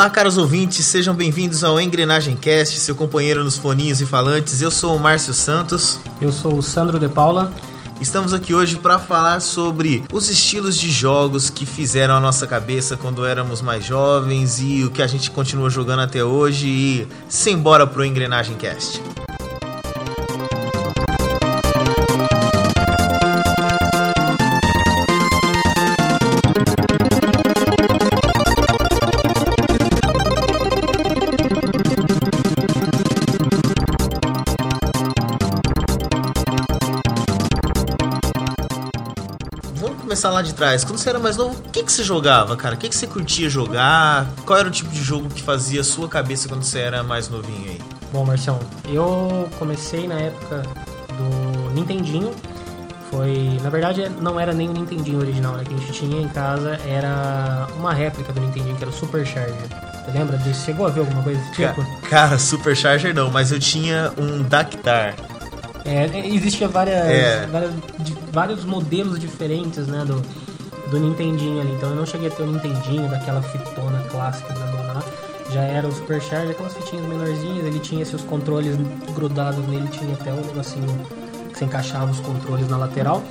Olá, caros ouvintes, sejam bem-vindos ao Engrenagem Cast, seu companheiro nos foninhos e falantes. Eu sou o Márcio Santos. Eu sou o Sandro De Paula. Estamos aqui hoje para falar sobre os estilos de jogos que fizeram a nossa cabeça quando éramos mais jovens e o que a gente continua jogando até hoje. E sem bora pro Engrenagem Cast. Começar lá de trás. Quando você era mais novo, o que, que você jogava, cara? O que, que você curtia jogar? Qual era o tipo de jogo que fazia a sua cabeça quando você era mais novinho aí? Bom, Marcião, eu comecei na época do Nintendinho. Foi, na verdade, não era nem o Nintendinho original, né? Que a gente tinha em casa era uma réplica do Nintendinho, que era o Super Charger. Você lembra disso? Chegou a ver alguma coisa desse tipo? Ca- Cara, Supercharger não, mas eu tinha um Dactar. É, existia várias, É. várias- vários modelos diferentes, né, do, do Nintendinho ali. Então eu não cheguei a ter o Nintendinho, daquela fitona clássica da lá. Já era o Supercharger, aquelas fitinhas menorzinhas. Ele tinha seus controles grudados nele, tinha até um negocinho que você encaixava os controles na lateral.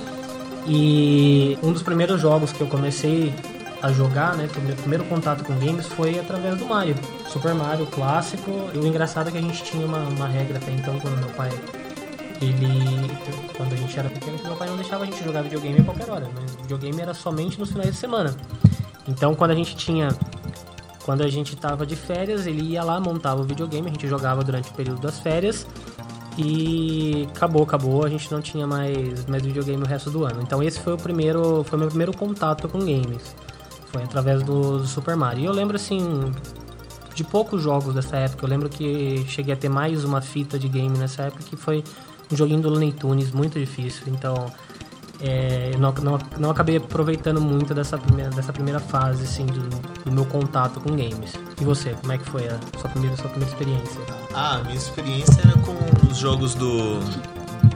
E um dos primeiros jogos que eu comecei a jogar, né, que o meu primeiro contato com games foi através do Mario. Super Mario clássico. E o engraçado é que a gente tinha uma, uma regra até então, quando meu pai ele quando a gente era pequeno meu pai não deixava a gente jogar videogame a qualquer hora né? videogame era somente nos finais de semana então quando a gente tinha quando a gente tava de férias ele ia lá montava o videogame a gente jogava durante o período das férias e acabou acabou a gente não tinha mais mais videogame o resto do ano então esse foi o primeiro foi meu primeiro contato com games foi através do, do Super Mario e eu lembro assim de poucos jogos dessa época. Eu lembro que cheguei a ter mais uma fita de game nessa época que foi um joguinho do Looney Tunes, muito difícil. Então, é, eu não, não, não acabei aproveitando muito dessa primeira, dessa primeira fase, assim, do, do meu contato com games. E você, como é que foi a sua primeira, sua primeira experiência? Ah, a minha experiência era com os jogos do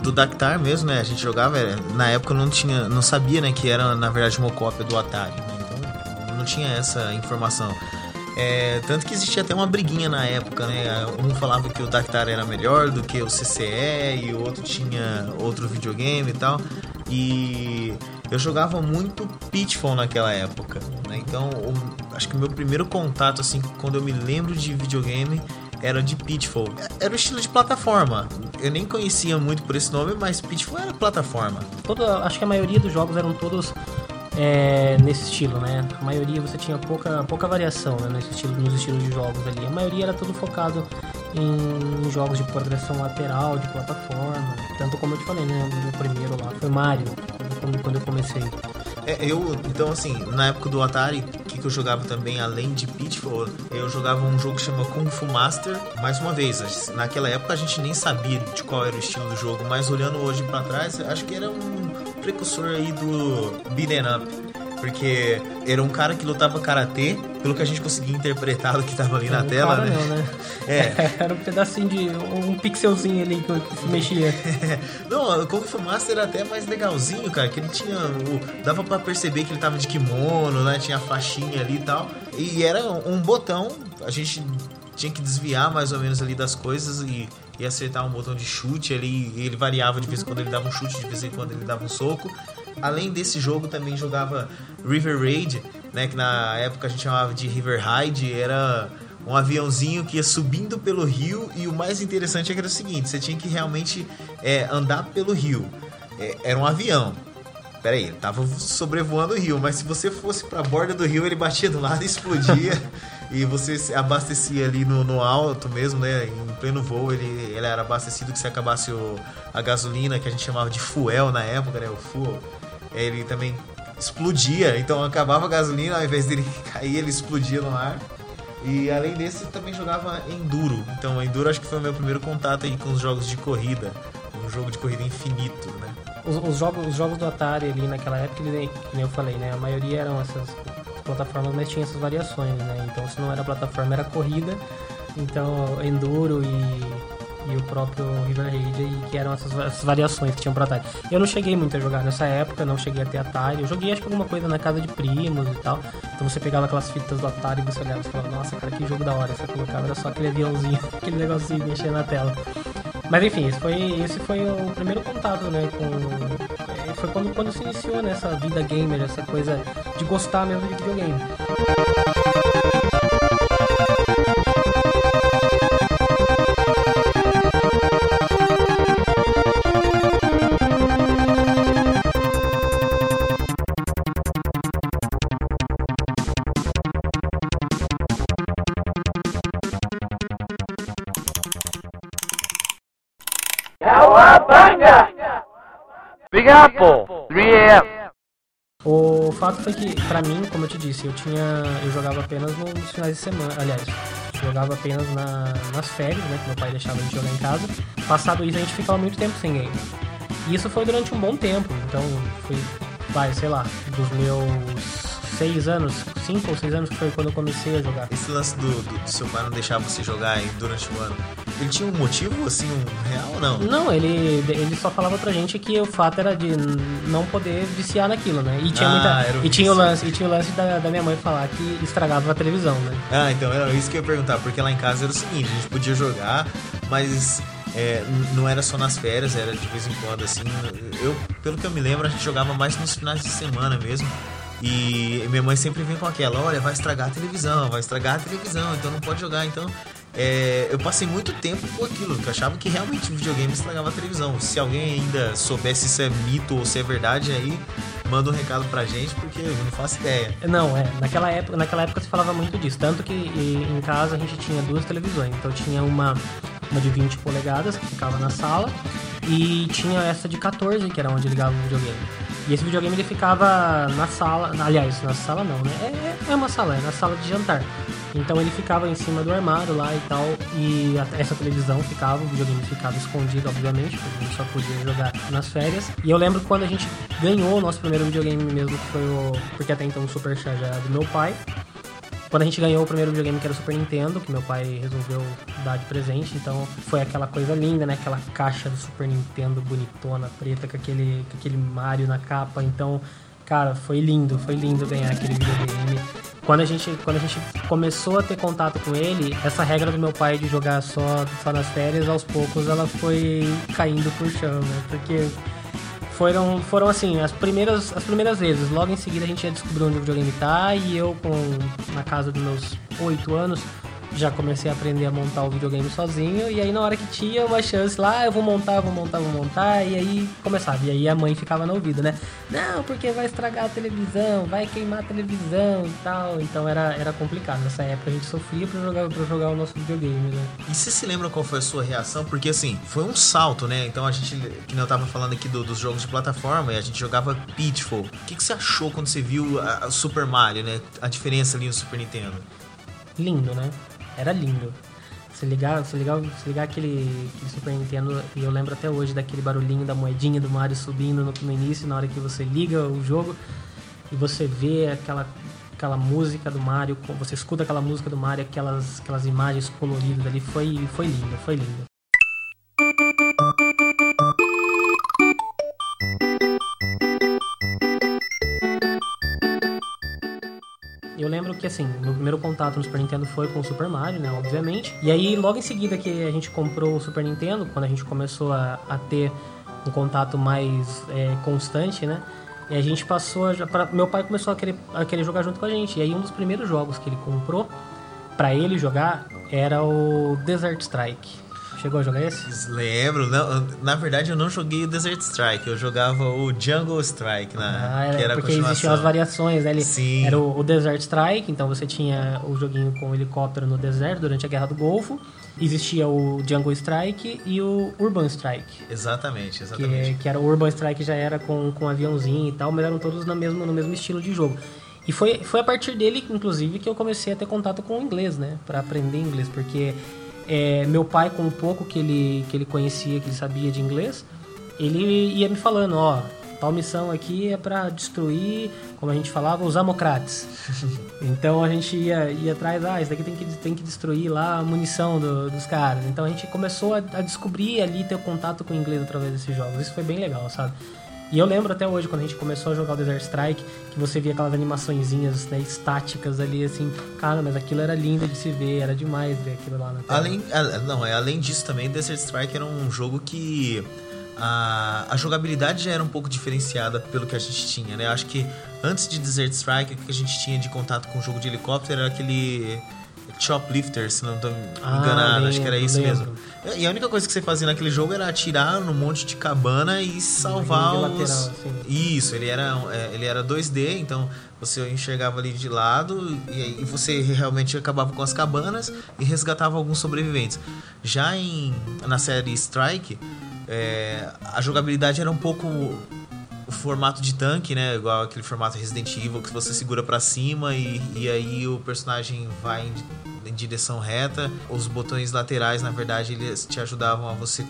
do Dactar mesmo, né? A gente jogava, era- na época eu não tinha, não sabia, né, que era na verdade uma cópia do Atari, né? Então não tinha essa informação. É, tanto que existia até uma briguinha na época, né? Um falava que o Dactar era melhor do que o CCE e o outro tinha outro videogame e tal. E eu jogava muito Pitfall naquela época, né? Então, o- acho que o meu primeiro contato, assim, quando eu me lembro de videogame, era de Pitfall. Era o estilo de plataforma. Eu nem conhecia muito por esse nome, mas Pitfall era plataforma. Toda, acho que a maioria dos jogos eram todos é, nesse estilo, né? A maioria você tinha pouca, pouca variação né, nesse estilo, nos estilos de jogos ali. A maioria era tudo focado em, jogos de progressão lateral, de plataforma. Tanto como eu te falei, né? O primeiro lá foi Mario, quando, quando eu comecei. É, eu, então assim, na época do Atari, o que, que eu jogava também, além de Pitfall, eu jogava um jogo que chama Kung Fu Master. Mais uma vez, naquela época a gente nem sabia de qual era o estilo do jogo, mas olhando hoje pra trás, acho que era um precursor aí do Beat'em Up. Porque era um cara que lutava karatê, pelo que a gente conseguia interpretar do que tava ali na Um tela, né? Não, né? É. Era um pedacinho de. um pixelzinho ali que, se mexia. Não, o Kung Fu Master era até mais legalzinho, cara, que ele tinha. Dava pra perceber que ele tava de kimono, né? Tinha a faixinha ali e tal. E era um botão, a gente tinha que desviar mais ou menos ali das coisas e, e acertar um botão de chute ali. E ele variava de vez em quando ele dava um chute, de vez em quando ele dava um soco. Além desse jogo, também jogava River Raid, né? Que na época a gente chamava de River Ride, era um aviãozinho que ia subindo pelo rio e o mais interessante é que era o seguinte, você tinha que realmente é, andar pelo rio. É, era um avião. Pera aí, ele tava sobrevoando o rio, mas se você fosse pra borda do rio, ele batia do lado e explodia. e você se abastecia ali no, no alto mesmo, né? Em pleno voo, ele, ele era abastecido que se acabasse o, a gasolina, que a gente chamava de fuel na época, né? O fuel. Ele também explodia, então acabava a gasolina, ao invés dele cair, ele explodia no ar. E além desse, também jogava Enduro. Então, Enduro acho que foi o meu primeiro contato aí com os jogos de corrida. Um jogo de corrida infinito, né? Os, os jogos, os jogos do Atari ali naquela época, que nem eu falei, né? A maioria eram essas plataformas, mas tinha essas variações, né? Então, se não era plataforma, era corrida. Então, Enduro e, e o próprio River Raid que eram essas, essas variações que tinham pro Atari. Eu não cheguei muito a jogar nessa época, não cheguei a ter Atari. Eu joguei acho que alguma coisa na casa de primos e tal. Então você pegava aquelas fitas do Atari e você olhava e falava, nossa, cara, que jogo da hora. Você colocava, era só aquele aviãozinho, aquele negocinho mexendo na tela. Mas enfim, esse foi, esse foi o primeiro contato, né, com... Foi quando, quando se iniciou nessa vida gamer, essa coisa de gostar mesmo de videogame. Big Apple, 3AM. O fato foi que, pra mim, como eu te disse, eu tinha. Eu jogava apenas nos finais de semana. Aliás, jogava apenas na, nas férias, né? Que meu pai deixava a gente jogar em casa. Passado isso, a gente ficava muito tempo sem game. E isso foi durante um bom tempo. Então, foi, vai, sei lá, dos meus seis anos, cinco ou seis anos que foi quando eu comecei a jogar. Esse lance do, do, do seu pai não deixar você jogar aí durante o ano, ele tinha um motivo, assim, um real ou não? Não, ele, ele só falava pra gente que o fato era de não poder viciar naquilo, né? E tinha, Ah, muita, e tinha o lance, e tinha o lance da, da minha mãe falar que estragava a televisão, né? Ah, então era isso que eu ia perguntar, porque lá em casa era o seguinte, a gente podia jogar, mas é, não era só nas férias, era de vez em quando, assim. Eu, pelo que eu me lembro, a gente jogava mais nos finais de semana mesmo. E minha mãe sempre vem com aquela, olha, vai estragar a televisão, vai estragar a televisão, então não pode jogar. Então, é, eu passei muito tempo com aquilo, que achava que realmente o videogame estragava a televisão. Se alguém ainda soubesse se é mito ou se é verdade, aí manda um recado pra gente, porque eu não faço ideia. Não, é. Naquela época, naquela época se falava muito disso. Tanto que em casa a gente tinha duas televisões. Então tinha uma, uma de 20 polegadas que ficava na sala. E tinha essa de 14, que era onde ligava o videogame. E esse videogame ele ficava na sala. Aliás, na sala não, né? É, é uma sala, é na sala de jantar. Então ele ficava em cima do armário lá e tal. E a- essa televisão ficava, o videogame ficava escondido, obviamente, porque a gente só podia jogar nas férias. E eu lembro quando a gente ganhou o nosso primeiro videogame mesmo, que foi o. Porque até então o Super Charge era do meu pai. Quando a gente ganhou o primeiro videogame que era o Super Nintendo, que meu pai resolveu dar de presente, então foi aquela coisa linda, né? Aquela caixa do Super Nintendo bonitona, preta, com aquele, com aquele Mario na capa. Então, cara, foi lindo, foi lindo ganhar aquele videogame. Quando a gente, quando a gente começou a ter contato com ele, essa regra do meu pai de jogar só, só nas férias, aos poucos ela foi caindo por chão, né? Porque foram, foram assim, as primeiras, as primeiras vezes. Logo em seguida a gente descobriu onde o videogame tá e eu com na casa dos meus 8 anos já comecei a aprender a montar o videogame sozinho e aí na hora que tinha uma chance lá, "Ah, eu vou montar, vou montar, vou montar e aí começava. E aí a mãe ficava no ouvido, né? Não, porque vai estragar a televisão, vai queimar a televisão e tal. Então era, era complicado. Nessa época a gente sofria pra jogar, pra jogar o nosso videogame, né? E você se lembra qual foi a sua reação? Porque assim, foi um salto, né? Então a gente, que eu tava falando aqui do- dos jogos de plataforma, e a gente jogava Pitfall. O que, que você achou quando você viu a, a Super Mario, né? A diferença ali no Super Nintendo? lindo, né? Era lindo. Se ligar, se ligar, se ligar aquele, aquele Super Nintendo, e eu lembro até hoje daquele barulhinho da moedinha do Mario subindo no, no início, na hora que você liga o jogo e você vê aquela, aquela música do Mario, você escuta aquela música do Mario, aquelas, aquelas imagens coloridas ali, foi, foi lindo, foi lindo. Eu lembro que, assim, meu primeiro contato no Super Nintendo foi com o Super Mario, né? Obviamente. E aí, logo em seguida que a gente comprou o Super Nintendo, quando a gente começou a, a ter um contato mais é, constante, né? E a gente passou a, pra, meu pai começou a querer, a querer jogar junto com a gente. E aí, um dos primeiros jogos que ele comprou pra ele jogar era o Desert Strike. Chegou a jogar esse? Lembro, não, na verdade eu não joguei o Desert Strike, eu jogava o Jungle Strike, né? Ah, era, que era porque existiam as variações, né? Ele, Sim. Era o, o Desert Strike, então você tinha o joguinho com o helicóptero no deserto durante a Guerra do Golfo. Existia o Jungle Strike e o Urban Strike. Exatamente, Que, exatamente. que era o Urban Strike já era com, com aviãozinho e tal, mas eram todos no mesmo, no mesmo estilo de jogo. E foi, foi a partir dele, inclusive, que eu comecei a ter contato com o inglês, né? Pra aprender inglês, porque é, meu pai, com o pouco que ele, que ele conhecia, que ele sabia de inglês, ele ia me falando, ó, tal missão aqui é pra destruir, como a gente falava, os amocrates. então a gente ia, ia atrás, ah, isso daqui tem que, tem que destruir lá a munição do- dos caras. Então a gente começou a, a descobrir ali, ter contato com o inglês através desses jogos. Isso foi bem legal, sabe? E eu lembro até hoje, quando a gente começou a jogar o Desert Strike, que você via aquelas animaçõezinhas né, estáticas ali, assim, cara, mas aquilo era lindo de se ver, era demais ver aquilo lá na tela. Além, não, é, além disso também, Desert Strike era um jogo que a, a jogabilidade já era um pouco diferenciada pelo que a gente tinha, né? Acho que antes de Desert Strike, o que a gente tinha de contato com o jogo de helicóptero era aquele Choplifter, se não estou Ah, enganado, acho que era isso lembro. mesmo. E a única coisa que você fazia naquele jogo era atirar num monte de cabana e salvar os... lateral, assim. Isso, ele era, é, ele era 2D, então você enxergava ali de lado e aí você realmente acabava com as cabanas e resgatava alguns sobreviventes. Já em, na série Strike, é, a jogabilidade era um pouco formato de tanque, né? Igual aquele formato Resident Evil que você segura pra cima e, e aí o personagem vai em, em direção reta. Os botões laterais, na verdade, eles te ajudavam a você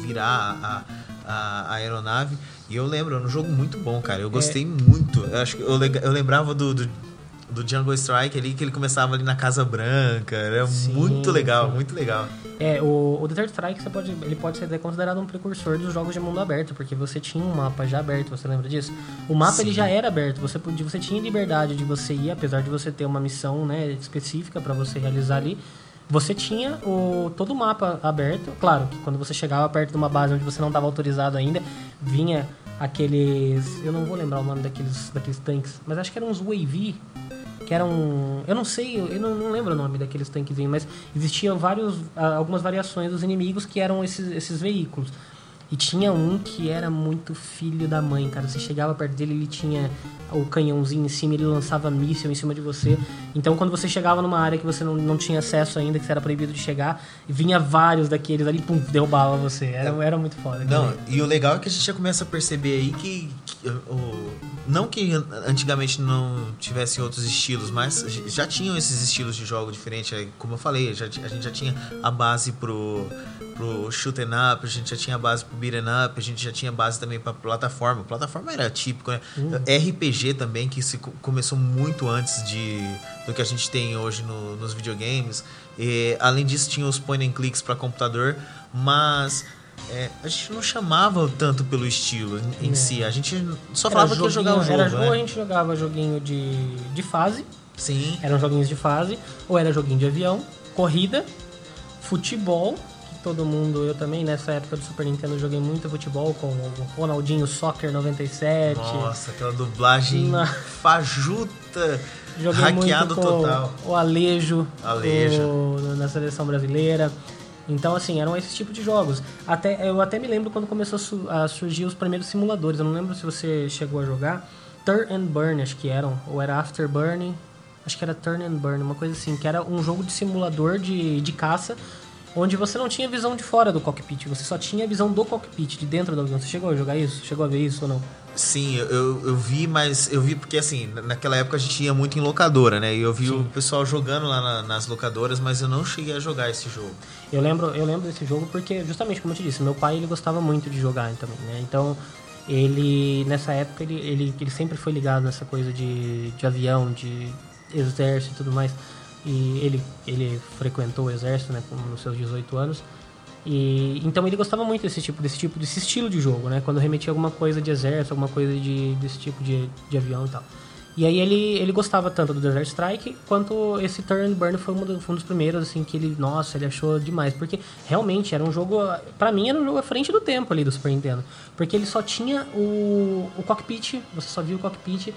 virar a, a, a aeronave. E eu lembro, era um jogo muito bom, cara. Eu gostei muito. Eu acho que eu, eu lembrava do, do, do Jungle Strike ali, que ele começava ali na Casa Branca. Era Sim, muito legal, sim. muito legal. É, o, o Desert Strike você pode, ele pode ser até considerado um precursor dos jogos de mundo aberto, porque você tinha um mapa já aberto, você lembra disso? O mapa ele já era aberto, você podia, você tinha liberdade de você ir, apesar de você ter uma missão, né, específica para você realizar ali. Você tinha o, todo o mapa aberto, claro que quando você chegava perto de uma base onde você não estava autorizado ainda, vinha aqueles, eu não vou lembrar o nome daqueles, daqueles tanques, mas acho que eram uns UAV, que eram. Eu não sei, eu não, não lembro o nome daqueles tanquezinhos, mas existiam vários, ah, algumas variações dos inimigos que eram esses, esses veículos. E tinha um que era muito filho da mãe, cara. Você chegava perto dele, ele tinha o canhãozinho em cima, ele lançava míssil em cima de você. Então, quando você chegava numa área que você não, não tinha acesso ainda, que você era proibido de chegar, vinha vários daqueles ali, pum, derrubava você. Era, era muito foda. Não, e o legal é que a gente já começa a perceber aí que, não que antigamente não tivessem outros estilos, mas já tinham esses estilos de jogo diferentes. Como eu falei, já, a gente já tinha a base pro, pro shoot 'em up, a gente já tinha a base pro beat'em up, a gente já tinha base também pra plataforma. Plataforma era típico, né? RPG também, que se co- começou muito antes de, do que a gente tem hoje no- nos videogames. E, além disso, tinha os point and clicks para computador, mas é, a gente não chamava tanto pelo estilo em, em É. si. A gente só falava que ia jogar o joguinho- jogo, Era jogo, a né? gente jogava joguinho de, de fase, Sim. eram joguinhos de fase, ou era joguinho de avião, corrida, futebol, que todo mundo, eu também nessa época do Super Nintendo joguei muito futebol com o Ronaldinho Soccer 97. Nossa, aquela dublagem Na- fajuta, Joguei hackeado muito com total. o Alejo, Alejo. o- na seleção brasileira. Então, assim, eram esses tipos de jogos. Até, eu até me lembro quando começou a, su- a surgir os primeiros simuladores. Eu não lembro se você chegou a jogar. Turn and Burn, acho que eram. Ou era Afterburn. Acho que era Turn and Burn, uma coisa assim. Que era um jogo de simulador de, de caça. Onde você não tinha visão de fora do cockpit. Você só tinha visão do cockpit, de dentro do avião. Você chegou a jogar isso? Chegou a ver isso ou não? Sim, eu, eu, vi, mas eu vi porque assim, na- naquela época a gente ia muito em locadora, né? E eu vi o pessoal jogando lá na- nas locadoras, mas eu não cheguei a jogar esse jogo. Eu lembro, eu lembro desse jogo porque, justamente como eu te disse, meu pai ele gostava muito de jogar também, né? Então, ele, nessa época, ele, ele, ele sempre foi ligado nessa coisa de, de avião, de exército e tudo mais. E ele, ele frequentou o exército, né, nos seus 18 anos. E, então ele gostava muito desse tipo, desse tipo, desse estilo de jogo, né? Quando remetia alguma coisa de exército, alguma coisa de, desse tipo de, de avião e tal. E aí ele, ele gostava tanto do Desert Strike quanto esse Turn Burn foi um, dos primeiros, assim, que ele, nossa, ele achou demais. Porque realmente era um jogo, pra mim era um jogo à frente do tempo ali do Super Nintendo. Porque ele só tinha o, o cockpit, você só via o cockpit.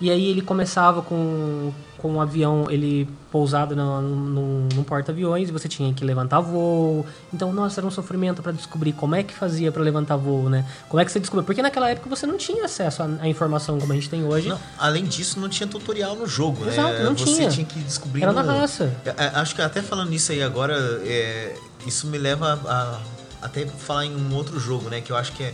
E aí ele começava com, com um avião, ele pousado no, num, num porta-aviões, e você tinha que levantar voo. Então, nossa, era um sofrimento para descobrir como é que fazia para levantar voo, né? Como é que você descobriu? Porque naquela época você não tinha acesso à, à informação como a gente tem hoje. Não, além disso, não tinha tutorial no jogo, né? Exato, não Você tinha. tinha que descobrir. Era no- na raça. É, é, Acho que até falando nisso aí agora, é, isso me leva a, a até falar em um outro jogo, né? Que eu acho que é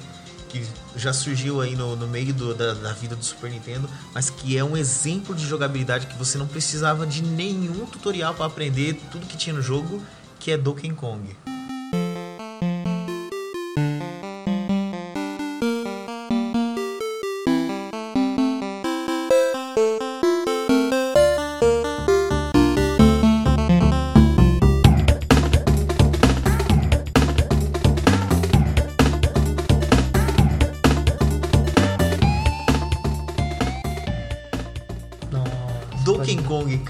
que já surgiu aí no, no meio do- da, da vida do Super Nintendo, mas que é um exemplo de jogabilidade que você não precisava de nenhum tutorial para aprender tudo que tinha no jogo, que é Donkey Kong.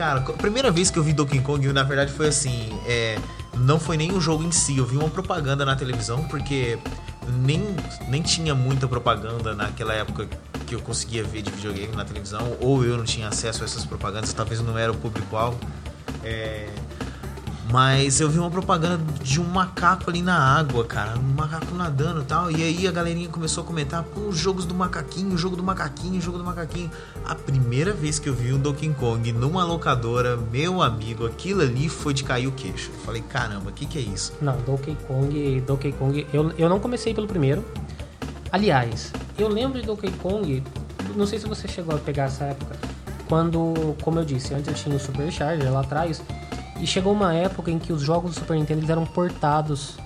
Cara, a primeira vez que eu vi Donkey Kong, na verdade, foi assim. É, não foi nem o jogo em si, eu vi uma propaganda na televisão, porque nem, nem tinha muita propaganda naquela época que eu conseguia ver de videogame na televisão, ou eu não tinha acesso a essas propagandas, talvez não era o público-alvo. É, mas eu vi uma propaganda de um macaco ali na água, cara. Um macaco nadando e tal. E aí a galerinha começou a comentar: pô, os jogos do macaquinho, jogo do macaquinho, jogo do macaquinho. A primeira vez que eu vi um Donkey Kong numa locadora, meu amigo, aquilo ali foi de cair o queixo. Eu falei: caramba, o que, que é isso? Não, Donkey Kong, Donkey Kong, eu, eu não comecei pelo primeiro. Aliás, eu lembro de Donkey Kong, não sei se você chegou a pegar essa época, quando, como eu disse, antes eu tinha o Super Charger lá atrás, e chegou uma época em que os jogos do Super Nintendo eles eram portados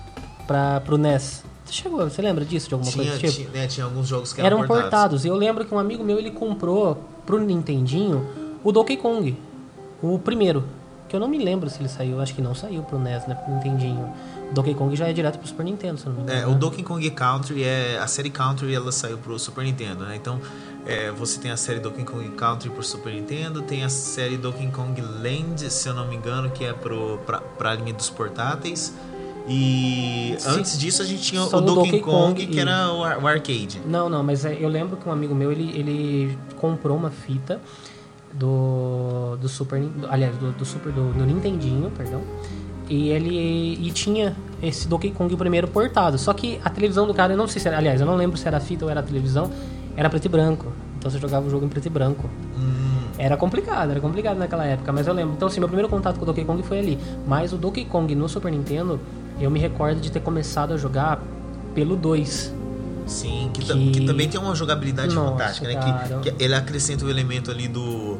para pro NES. Você chegou, você lembra disso de alguma Tinha, coisa desse tipo? tinha, né, tinha alguns jogos que eram, eram portados. E eu lembro que um amigo meu ele comprou pro Nintendinho o Donkey Kong, o primeiro. Que eu não me lembro se ele saiu, acho que não saiu pro NES, né? Pro Nintendinho. Donkey Kong já é direto pro Super Nintendo, se não me engano. É, o Donkey Kong Country é a série Country, ela saiu pro Super Nintendo, né? Então, é, você tem a série Donkey Kong Country pro Super Nintendo, tem a série Donkey Kong Land, se eu não me engano, que é pro pra, pra linha dos portáteis. E Sim. antes disso a gente tinha Só o Donkey, Kong, Kong que e- era o, ar- o arcade. Não, não, mas é, eu lembro que um amigo meu, ele, ele comprou uma fita do, do Super, aliás, do, do Super, do, do Nintendinho, perdão, e ele e tinha esse Donkey Kong o primeiro portado, só que a televisão do cara, eu não sei se era, aliás, eu não lembro se era fita ou era televisão, era preto e branco, então você jogava o jogo em preto e branco. Hum, Era complicado, era complicado naquela época, mas eu lembro. Então, assim, meu primeiro contato com o Donkey Kong foi ali. Mas o Donkey Kong no Super Nintendo, eu me recordo de ter começado a jogar pelo 2. sim, que, Que- que também tem uma jogabilidade Nossa, fantástica, né? Que, que ele acrescenta o elemento ali do.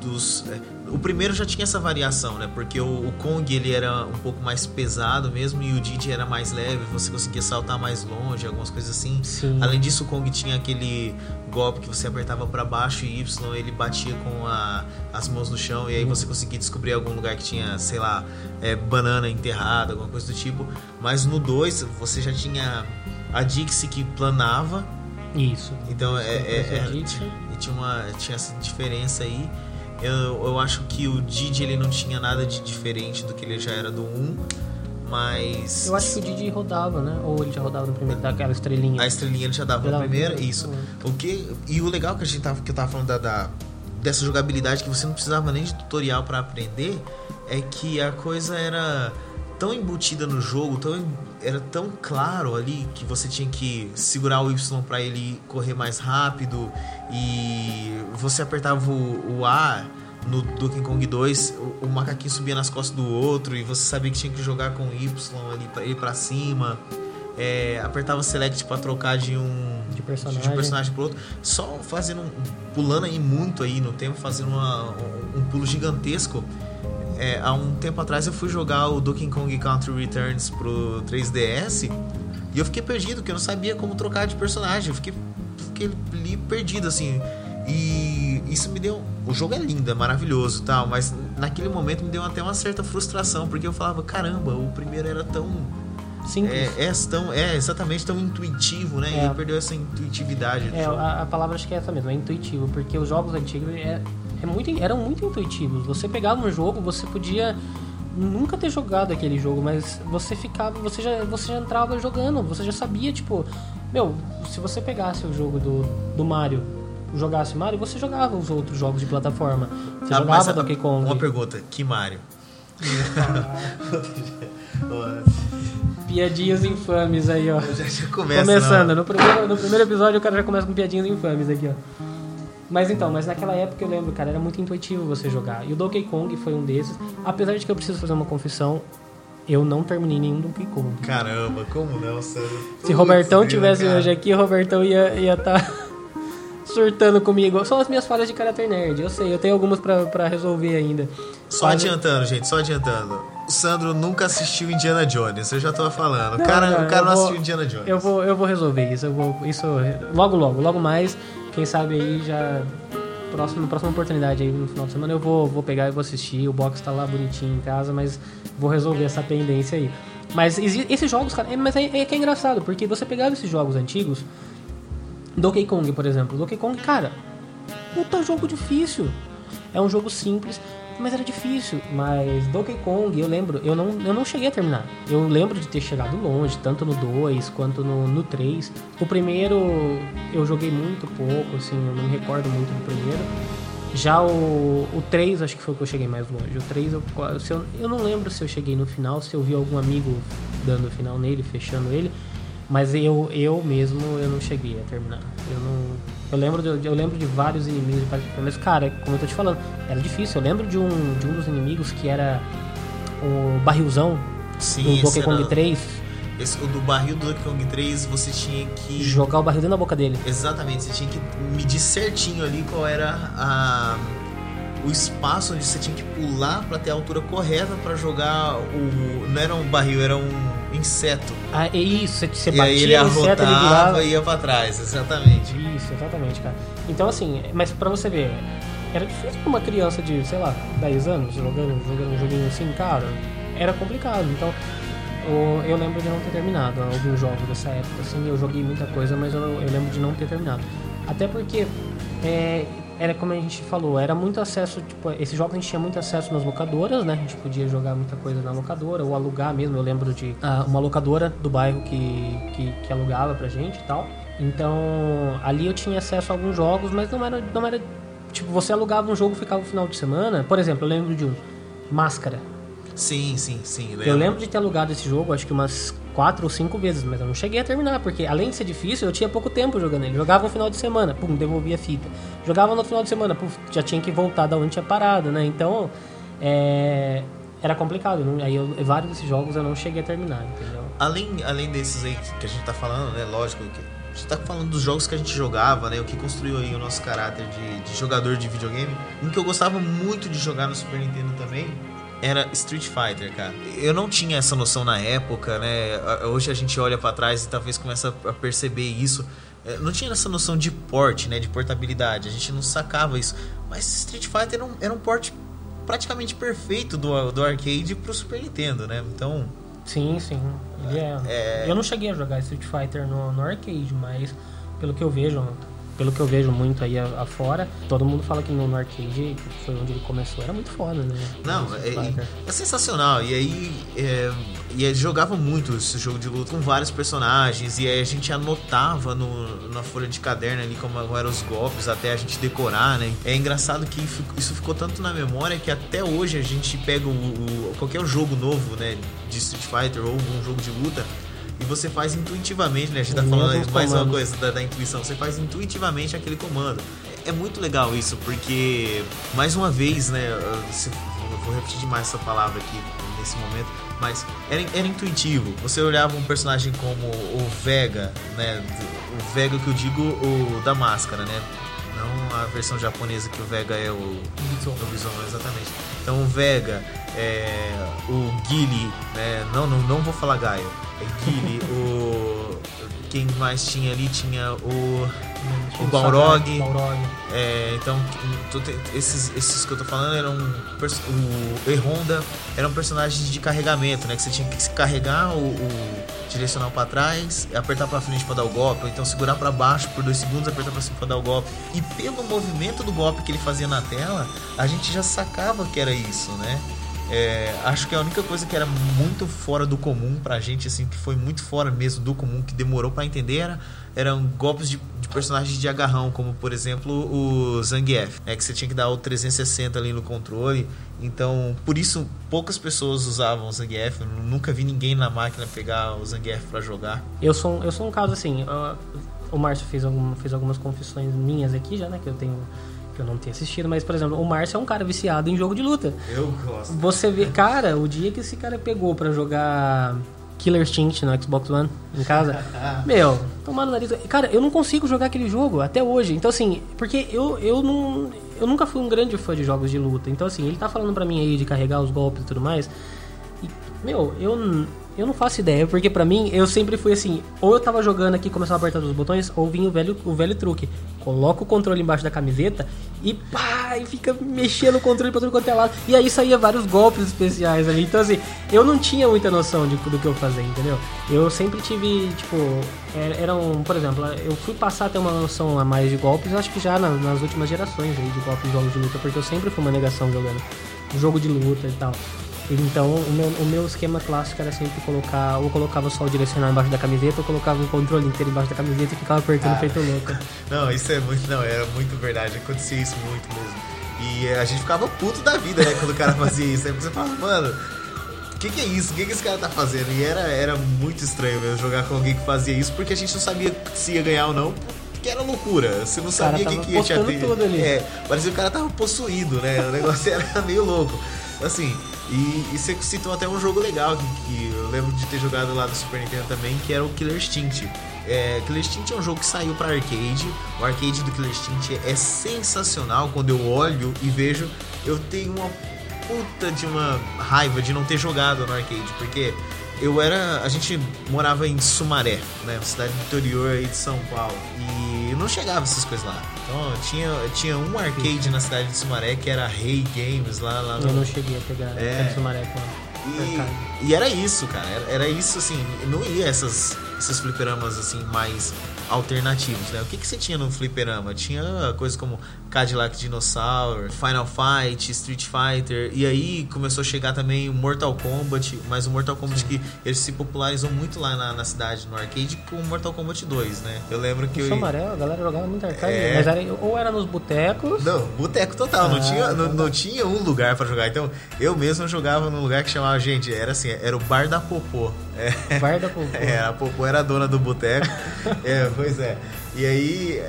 Dos, é, o primeiro já tinha essa variação, né? Porque o, o Kong ele era um pouco mais pesado mesmo e o Didi era mais leve, você conseguia saltar mais longe, algumas coisas assim. Sim. Além disso, o Kong tinha aquele golpe que você apertava pra baixo e Y, ele batia com a- as mãos no chão e aí você conseguia descobrir algum lugar que tinha, sei lá, é, banana enterrada, alguma coisa do tipo. Mas no 2 você já tinha a Dixie que planava, Isso. então é, é- é- e tinha, uma, tinha essa diferença aí. Eu, eu acho que o Didi ele não tinha nada de diferente do que ele já era do 1, mas Eu acho que o Didi rodava, né? Ou ele já rodava no primeiro, daquela estrelinha. a estrelinha ele já dava Já na dava primeira, no- isso. O que e o legal que a gente tava que eu tava falando da, da- dessa jogabilidade que você não precisava nem de tutorial pra aprender é que a coisa era tão embutida no jogo, tão era tão claro ali que você tinha que segurar o Y pra ele correr mais rápido e você apertava o, o A no Donkey Kong 2, o, o macaquinho subia nas costas do outro e você sabia que tinha que jogar com o Y ali para ir pra cima. É, apertava select pra trocar de um De personagem. de um personagem pro outro, só fazendo um, pulando aí muito aí no tempo, fazendo uma- um, um pulo gigantesco. É, há um tempo atrás eu fui jogar o Donkey Kong Country Returns pro 3DS e eu fiquei perdido, porque eu não sabia como trocar de personagem. Eu fiquei, fiquei ali perdido assim. E isso me deu. O jogo é lindo, é maravilhoso e tal, mas naquele momento me deu até uma certa frustração, porque eu falava: caramba, o primeiro era tão. Simples. É, é, tão, é exatamente tão intuitivo, né? E É. ele perdeu essa intuitividade É, a, a palavra acho que é essa mesmo, é intuitivo, porque os jogos antigos é, é muito, eram muito intuitivos. Você pegava um jogo, você podia nunca ter jogado aquele jogo, mas você ficava, você já, você já entrava jogando, você já sabia, tipo, meu, se você pegasse o jogo do, do Mario, jogasse Mario, você jogava os outros jogos de plataforma. Você Ah, jogava Donkey Kong. Uma pergunta: que Mario? Piadinhas infames aí, ó. já, já começa. Começando, não. no primeiro, no primeiro episódio o cara já começa com piadinhas infames aqui, ó. Mas então, mas naquela época eu lembro, cara, era muito intuitivo você jogar. E o Donkey Kong foi um desses. Apesar de que eu preciso fazer uma confissão, eu não terminei nenhum Donkey Kong. Caramba, como não, Sandro? Se Robertão tivesse cara. hoje aqui, o Robertão ia ia tá surtando comigo. São as minhas falhas de caráter nerd, eu sei, eu tenho algumas pra, pra resolver ainda. Só Mas- adiantando, gente, só adiantando. O Sandro nunca assistiu Indiana Jones, eu já tô falando. Não, o cara, não, o cara não vou- assistiu Indiana Jones. Eu vou, eu vou resolver isso. Eu vou, isso logo, logo, logo mais. Quem sabe aí já. Próxima, próxima oportunidade aí no final de semana eu vou, vou pegar e vou assistir. O box tá lá bonitinho em casa, mas vou resolver essa pendência aí. Mas esses jogos, cara, é, mas é, é que é engraçado, porque você pegava esses jogos antigos, Donkey Kong, por exemplo. Donkey Kong, cara, puta jogo difícil. É um jogo simples, mas era difícil. Mas Donkey Kong, eu lembro, eu não, eu não cheguei a terminar. Eu lembro de ter chegado longe, tanto no 2 quanto no, no 3. O primeiro eu joguei muito pouco, assim, eu não me recordo muito do primeiro. Já o, o 3, acho que foi o que eu cheguei mais longe. O 3, eu, eu, eu não lembro se eu cheguei no final, se eu vi algum amigo dando o final nele, fechando ele. Mas eu, eu mesmo, eu não cheguei a terminar. Eu não... Eu lembro de, eu lembro de vários inimigos, mas cara, como eu tô te falando, era difícil. Eu lembro de um, de um dos inimigos que era o barrilzão Sim, do Donkey Kong era- 3. Esse, o do barril do Donkey Kong 3, você tinha que. Jogar o barril dentro da boca dele. Exatamente, você tinha que medir certinho ali qual era a, o espaço onde você tinha que pular pra ter a altura correta pra jogar o. Não era um barril, era um inseto. Ah, é isso, você, você e aí ele batia o inseto, ele arrotava virava. e ia pra trás, exatamente. Isso, exatamente, cara. Então, assim, mas pra você ver, era difícil pra uma criança de, sei lá, 10 anos jogando, jogando um joguinho assim, cara. Era complicado. Então, eu lembro de não ter terminado alguns jogos dessa época, assim. Eu joguei muita coisa, mas eu, eu lembro de não ter terminado. Até porque, é, era como a gente falou, era muito acesso, tipo, esses jogos a gente tinha muito acesso nas locadoras, né? A gente podia jogar muita coisa na locadora, ou alugar mesmo. Eu lembro de ah, uma locadora do bairro que, que, que alugava pra gente e tal. Então, ali eu tinha acesso a alguns jogos, mas não era, não era. Tipo, você alugava um jogo e ficava no final de semana. Por exemplo, eu lembro de um. Máscara. Sim, sim, sim. Eu lembro de ter alugado esse jogo, acho que umas quatro ou cinco vezes, mas eu não cheguei a terminar, porque além de ser difícil, eu tinha pouco tempo jogando ele. Jogava no final de semana, pum, devolvia a fita. Jogava no final de semana, pum, já tinha que voltar da onde tinha parado, né? Então, é, era complicado. Aí eu, vários desses jogos eu não cheguei a terminar, entendeu? Além, além desses aí que a gente tá falando, né? Lógico que a gente tá falando dos jogos que a gente jogava, né? O que construiu aí o nosso caráter de, de jogador de videogame. Um que eu gostava muito de jogar no Super Nintendo também era Street Fighter, cara. Eu não tinha essa noção na época, né? Hoje a gente olha pra trás e talvez começa a perceber isso. É, Não tinha essa noção de porte, né? De portabilidade. A gente não sacava isso. Mas Street Fighter era um, era um porte praticamente perfeito do, do arcade pro Super Nintendo, né? Então, Sim, sim. Ele é... É. Eu não cheguei a jogar Street Fighter no, no arcade, mas pelo que eu vejo, pelo que eu vejo muito aí afora, todo mundo fala que no, no arcade, foi onde ele começou, era muito foda, né? Não, é, Fighter. é sensacional. E aí, é, e aí jogava muito esse jogo de luta com vários personagens. E aí a gente anotava no, na folha de caderno ali como eram os golpes até a gente decorar, né? É engraçado que isso ficou tanto na memória que até hoje a gente pega o, o- qualquer jogo novo, né? De Street Fighter ou um jogo de luta. E você faz intuitivamente, né? A gente tá falando mais uma coisa da, da intuição. Você faz intuitivamente aquele comando. É, é muito legal isso, porque, mais uma vez, né? se- vou repetir demais essa palavra aqui nesse momento, mas era, era intuitivo. Você olhava um personagem como o Vega, né? O Vega que eu digo, o da máscara, né? Não a versão japonesa que o Vega é o. Bison. O Bison, exatamente. Então o Vega, é, o Guile, né? Não, não, não vou falar Gaio. Guile, o. Quem mais tinha ali tinha o. O Balrog. Balrog. É, então, esses, esses que eu tô falando eram. O E-Honda eram personagens de carregamento, né? Que você tinha que se carregar o, o direcional pra trás, apertar pra frente pra dar o golpe, ou então segurar pra baixo por dois segundos, apertar pra cima pra dar o golpe. E pelo movimento do golpe que ele fazia na tela, a gente já sacava que era isso, né? É, acho que a única coisa que era muito fora do comum pra gente, assim, que foi muito fora mesmo do comum, que demorou pra entender, era, eram golpes de, de personagens de agarrão, como por exemplo o Zangief, né, que você tinha que dar o 360 ali no controle. Então, por isso poucas pessoas usavam o Zangief. Eu nunca vi ninguém na máquina pegar o Zangief pra jogar. Eu sou, eu sou um caso assim. ó, o Márcio fez, algum, fez algumas confissões minhas aqui já, né? Que eu tenho. Eu não tenho assistido, mas, por exemplo, o Márcio é um cara viciado em jogo de luta. Eu gosto. Você vê, cara, o dia que esse cara pegou pra jogar Killer Instinct no Xbox One em casa, meu, tomando nariz. Cara, eu não consigo jogar aquele jogo até hoje. Então, assim, porque eu, eu não. Eu nunca fui um grande fã de jogos de luta. Então, assim, ele tá falando pra mim aí de carregar os golpes e tudo mais. E, meu, eu, eu não faço ideia, porque pra mim eu sempre fui assim, ou eu tava jogando aqui, começava a apertar os botões, ou vinha o velho, o velho truque. Coloca o controle embaixo da camiseta e pá, e fica mexendo o controle pra tudo quanto é lado. E aí saía vários golpes especiais ali. Então, assim, eu não tinha muita noção de, do que eu fazia, entendeu? Eu sempre tive, tipo, era, era um, por exemplo, eu fui passar a ter uma noção a mais de golpes, acho que já nas, nas últimas gerações aí de golpes de jogos de luta, porque eu sempre fui uma negação jogando jogo de luta e tal. Então, o meu, o meu esquema clássico era sempre colocar, ou colocava só o direcional embaixo da camiseta, ou colocava o controle inteiro embaixo da camiseta e ficava apertando Ah. feito louco. Não, isso é muito. Não, era muito verdade. Acontecia isso muito mesmo. E eh, a gente ficava puto da vida, né? Quando o cara fazia isso. Aí você fala, mano, o que, que é isso? O que, que esse cara tá fazendo? E era, era muito estranho mesmo jogar com alguém que fazia isso, porque a gente não sabia se ia ganhar ou não. Porque era loucura. Você não cara sabia o que, que ia te atender. tudo ali. É, parecia que o cara tava possuído, né? O negócio era meio louco. Assim, e, e você citou até um jogo legal que, que eu lembro de ter jogado lá do Super Nintendo também, que era o Killer Instinct. É, Killer Instinct é um jogo que saiu para arcade. O arcade do Killer Instinct é sensacional. Quando eu olho e vejo, eu tenho uma puta de uma raiva de não ter jogado no arcade, porque eu era. A gente morava em Sumaré, né? Cidade interior aí de São Paulo. E chegava essas coisas lá. Então tinha, tinha um arcade na cidade de Sumaré que era Rei Games lá, lá Eu no, não cheguei a pegar É. Sumaré com e, e era isso, cara. Era, era isso, assim. Não ia essas, esses fliperamas, assim, mais alternativos, né? O que, que você tinha no fliperama? Tinha coisas como Cadillac Dinosaur, Final Fight, Street Fighter. E aí começou a chegar também o Mortal Kombat. Mas o Mortal Kombat que eles se popularizam muito lá na, na cidade, no arcade, com o Mortal Kombat 2, né? Eu lembro que O eu... Sumaré, a galera jogava muito arcade, É. mas era, ou era nos botecos, Não, boteco total, não, Ah, tinha, não, não tinha um lugar pra jogar. Então, eu mesmo jogava num lugar que chamava, gente, era assim, era o Bar da Popô. É, bar da Popô. é, a Popô era a dona do boteco. é, pois é. E aí,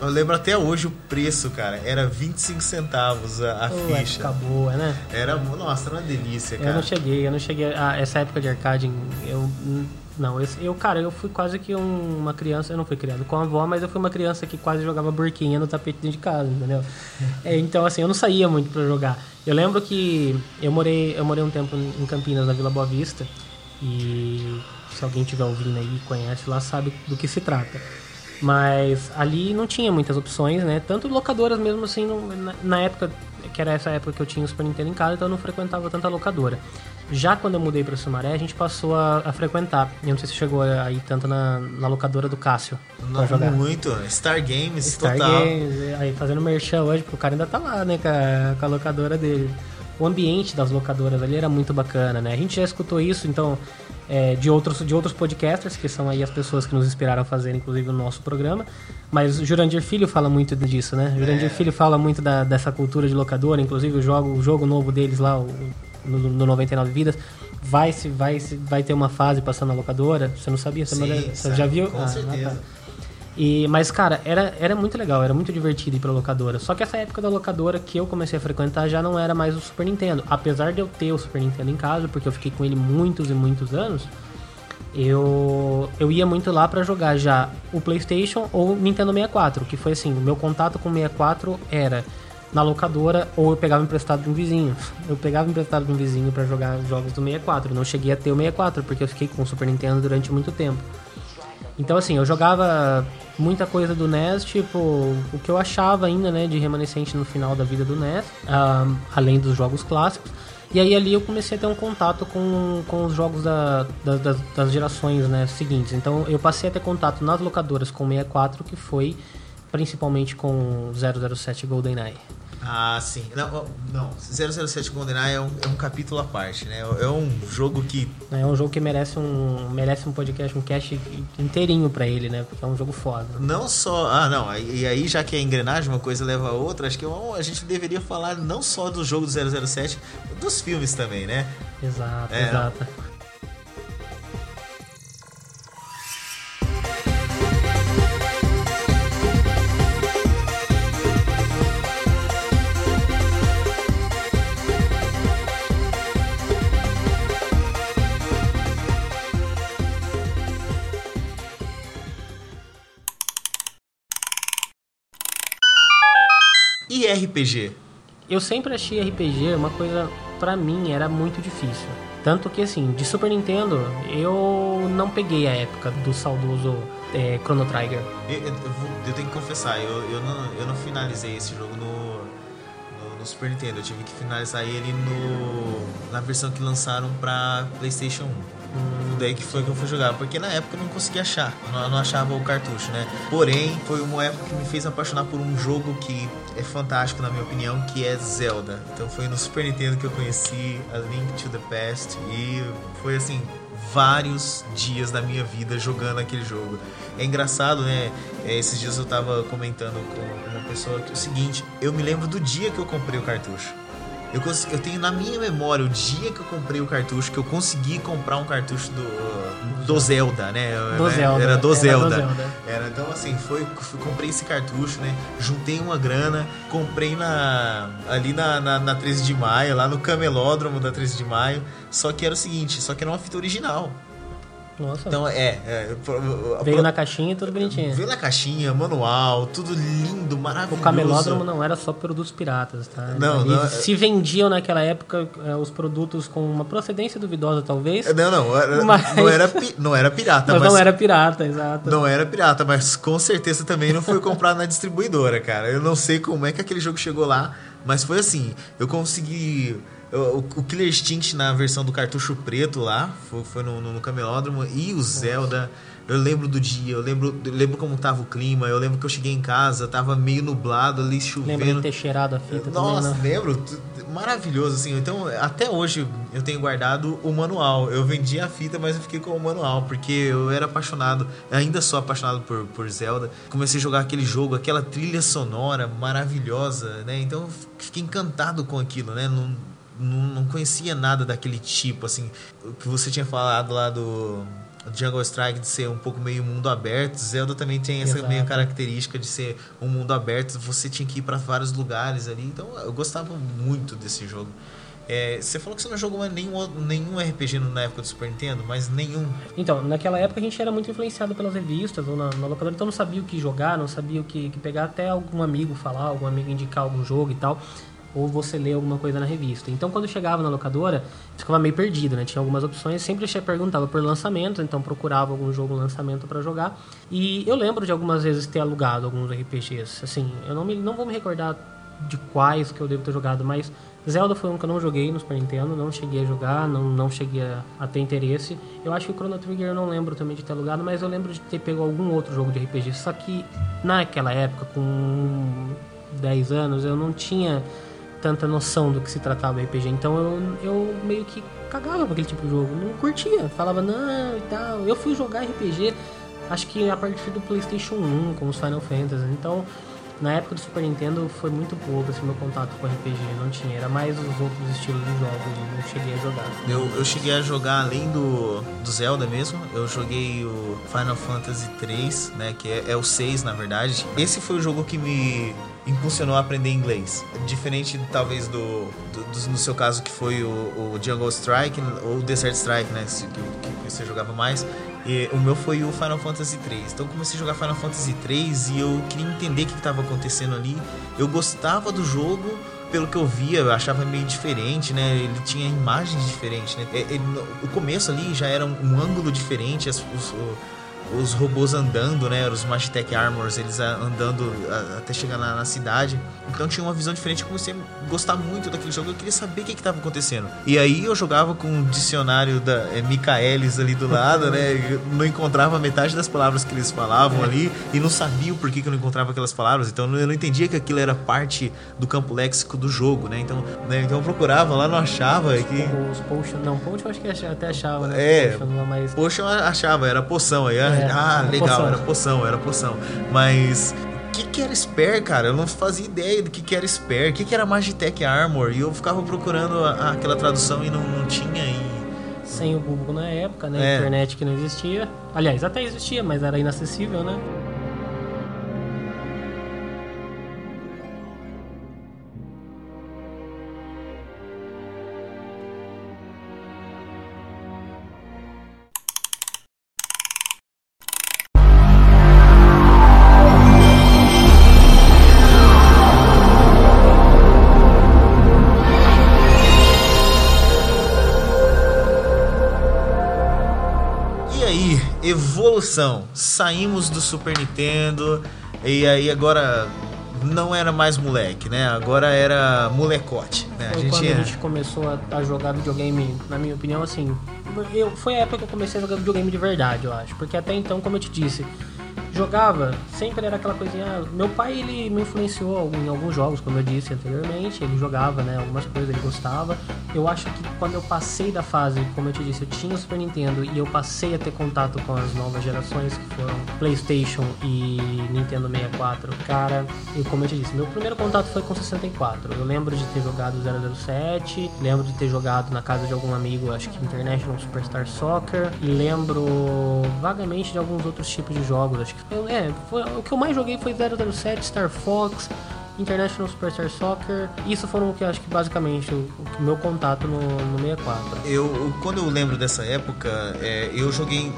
eu lembro até hoje o preço, cara, era 25 centavos a, a Pô, ficha. época boa, né? Era, nossa, era uma delícia, cara. Eu não cheguei, eu não cheguei a essa época de arcade, eu não, eu, eu cara, eu fui quase que um- uma criança, eu não fui criado com a avó, mas eu fui uma criança que quase jogava burquinha no tapete dentro de casa, entendeu? É, então assim, eu não saía muito pra jogar. Eu lembro que eu morei, eu morei um tempo em Campinas, na Vila Boa Vista, e se alguém tiver ouvindo aí e conhece lá sabe do que se trata. Mas ali não tinha muitas opções, né? Tanto locadoras mesmo assim, não- na, na época, que era essa época que eu tinha o Super Nintendo em casa, então eu não frequentava tanta locadora. Já quando eu mudei pra Sumaré, a gente passou a, a frequentar. Eu não sei se chegou aí tanto na, na locadora do Cássio Não, jogar. muito. Star Games, Star total. Games, aí fazendo merchan hoje, porque o cara ainda tá lá, né, com a, com a locadora dele. O ambiente das locadoras ali era muito bacana, né? A gente já escutou isso, então, é, de, outros, de outros podcasters, que são aí as pessoas que nos inspiraram a fazer, inclusive, o nosso programa. Mas o Jurandir Filho fala muito disso, né? O Jurandir É. Filho fala muito da- dessa cultura de locadora, inclusive o jogo, o jogo novo deles lá, o, no, no 99 Vidas, vai, se, vai, se, vai ter uma fase passando na locadora. Você não sabia? Você, Sim, não- você já viu? com Ah, certeza. tá. E, mas, cara, era, era muito legal, era muito divertido ir pra locadora. Só que essa época da locadora que eu comecei a frequentar já não era mais o Super Nintendo. Apesar de eu ter o Super Nintendo em casa, porque eu fiquei com ele muitos e muitos anos, eu, eu ia muito lá pra jogar já o PlayStation ou Nintendo 64. Que foi assim, o meu contato com o 64 era na locadora ou eu pegava emprestado de um vizinho. Eu pegava emprestado de um vizinho pra jogar jogos do 64. Eu não cheguei a ter o 64 porque eu fiquei com o Super Nintendo durante muito tempo. Então, assim, eu jogava muita coisa do NES, tipo, o que eu achava ainda, né, de remanescente no final da vida do NES, ah, além dos jogos clássicos. E aí ali eu comecei a ter um contato com, com os jogos da, da- das, das gerações né, seguintes. Então eu passei a ter contato nas locadoras com o 64, que foi principalmente com 007 GoldenEye. Ah, sim. Não, não. 007 GoldenEye é um, é um capítulo à parte, né? É um jogo que É um jogo que merece um, merece um podcast, um cast inteirinho pra ele, né? Porque é um jogo foda. não só. Ah, não. E aí, já que é engrenagem, uma coisa leva a outra, acho que é a gente deveria falar não só do jogo do 007, dos filmes também, né? Exato, É, exato. E RPG? Eu sempre achei RPG uma coisa, pra mim, era muito difícil. Tanto que, assim, de Super Nintendo, eu não peguei a época do saudoso é, Chrono Trigger. Eu, eu- eu tenho que confessar, eu, eu, não, eu não finalizei esse jogo no, no, no Super Nintendo. Eu tive que finalizar ele no, na versão que lançaram pra PlayStation 1. Daí que foi que eu fui jogar, porque na época eu não conseguia achar, não, não achava o cartucho, né? Porém, foi uma época que me fez apaixonar por um jogo que é fantástico, na minha opinião, que é Zelda. Então foi no Super Nintendo que eu conheci a Link to the Past e foi assim, vários dias da minha vida jogando aquele jogo. É engraçado, né? É, Esses dias eu tava comentando com uma pessoa que é o seguinte: eu me lembro do dia que eu comprei o cartucho. Eu, cons- eu tenho na minha memória o dia que eu comprei o cartucho, que eu consegui comprar um cartucho do, do Zelda, né? Do Né? Zelda. Era do Era do Zelda. Zelda. Era, então assim, foi, fui- comprei esse cartucho, né? Juntei uma grana, comprei na ali na, na, na 13 de maio, lá no camelódromo da 13 de maio. Só que era o seguinte, só que era uma fita original. Nossa, Então é. é veio pro- na caixinha e tudo bonitinho. Veio na caixinha, manual, tudo lindo, O maravilhoso. camelódromo não era só produtos piratas, tá? Não, Ali não, é- Se vendiam naquela época eh, os produtos com uma procedência duvidosa, talvez. Não, não, era, Mas- não, era, não era pirata, mas mas, não era pirata, exato. não era pirata, mas com certeza também não foi comprado na distribuidora, cara. Eu não sei como é que aquele jogo chegou lá, mas foi assim, eu consegui o, o Killer Instinct na versão do cartucho preto lá, foi, foi no, no, no camelódromo, e o Zelda. Eu lembro do dia, eu lembro, eu lembro como tava o clima, eu lembro que eu cheguei em casa, tava meio nublado ali, chovendo. Lembra de ter cheirado a fita Nossa, também, né? lembro. Maravilhoso, assim. Então, até hoje eu tenho guardado o manual. Eu vendi a fita, mas eu fiquei com o manual, porque eu era apaixonado, ainda sou apaixonado por, por Zelda. Comecei a jogar aquele jogo, aquela trilha sonora maravilhosa, né? Então, eu fiquei encantado com aquilo, né? Não, não, não conhecia nada daquele tipo, assim. O que você tinha falado lá do. Jungle Strike de ser um pouco meio mundo aberto, Zelda também tem essa Exato. meio característica de ser um mundo aberto, você tinha que ir para vários lugares ali, então eu gostava muito desse jogo. É, você falou que você não jogou nenhum, nenhum RPG na época do Super Nintendo, mas nenhum. Então, naquela época a gente era muito influenciado pelas revistas ou na, na locadora, então não sabia o que jogar, não sabia o que, que pegar, até algum amigo falar, algum amigo indicar algum jogo e tal, ou você ler alguma coisa na revista. Então, quando chegava na locadora, ficava meio perdido, né? Tinha algumas opções, sempre perguntava por lançamento, então procurava algum jogo lançamento para jogar. E eu lembro de algumas vezes ter alugado alguns RPGs. Assim, eu não, me, não vou me recordar de quais que eu devo ter jogado, mas Zelda foi um que eu não joguei no Super Nintendo, não cheguei a jogar, não, não cheguei a, a ter interesse. Eu acho que Chrono Trigger eu não lembro também de ter alugado, mas eu lembro de ter pego algum outro jogo de RPG. Só que naquela época, com 10 anos, eu não tinha tanta noção do que se tratava de RPG. Então eu, eu meio que cagava pra aquele tipo de jogo, não curtia. Falava, não e tal. Eu fui jogar RPG, acho que a partir do PlayStation 1, com os Final Fantasy. Então na época do Super Nintendo foi muito pouco assim, meu contato com RPG, não tinha, era mais os outros estilos de jogos, eu não cheguei a jogar. Eu, eu cheguei a jogar além do, do Zelda mesmo, eu joguei o Final Fantasy 3, né, que é, é o 6 na verdade. Esse foi o jogo que me impulsionou a aprender inglês. Diferente talvez do, do, do- no seu caso que foi o, o Jungle Strike ou o Desert Strike, né, que, que você jogava mais. E o meu foi o Final Fantasy 3. Então comecei a jogar Final Fantasy 3 e eu queria entender o que estava acontecendo ali. Eu gostava do jogo, pelo que eu via, eu achava meio diferente, né? Ele tinha imagens diferentes, né? É, ele- o começo ali já era um, um ângulo diferente, as- os, os robôs andando, né? Os Magitech Armors, eles a- andando a- até chegar na, na cidade. Então tinha uma visão diferente. Eu comecei a gostar muito daquele jogo. Eu queria saber o que estava acontecendo. E aí eu jogava com um dicionário da é, Michaelis ali do lado, né? Não encontrava metade das palavras que eles falavam ali e não sabia o porquê que eu não encontrava aquelas palavras. Então eu não entendia que aquilo era parte do campo léxico do jogo, né? Então, né? então eu procurava lá, não achava. E que... Os potion, não, potion eu acho que até achava, né? É. Potion, mas achava, era poção aí. É, ah, era legal, poção. era poção, era poção. Mas o que, que era Spare, cara? Eu não fazia ideia do que, que era Spare, o que, que era Magitech Armor. E eu ficava procurando a- a- aquela tradução e não, não tinha. E sem o Google na época, né? É. Internet que não existia. Aliás, até existia, mas era inacessível, né? Evolução. Saímos do Super Nintendo e aí agora não era mais moleque, né? Agora era molecote, né? Foi quando a gente começou a, a jogar videogame, na minha opinião, assim. Eu, foi a época que eu comecei a jogar videogame de verdade, eu acho. Porque até então, como eu te disse, jogava, sempre era aquela coisinha. Meu pai ele me influenciou em alguns jogos, como eu disse anteriormente. Ele jogava, né? Algumas coisas ele gostava. Eu acho que quando eu passei da fase, como eu te disse, eu tinha o Super Nintendo e eu passei a ter contato com as novas gerações que foram PlayStation e Nintendo 64. Cara, eu como eu te disse, meu primeiro contato foi com 64. Eu lembro de ter jogado 007, lembro de ter jogado na casa de algum amigo, acho que International Superstar Soccer, e lembro vagamente de alguns outros tipos de jogos. Acho que foi, é, foi, o que eu mais joguei foi 007, Star Fox, International Superstar Soccer. Isso foram o que eu acho que basicamente o, o meu contato no, no 64. Eu, eu- quando eu lembro dessa época, é, eu joguei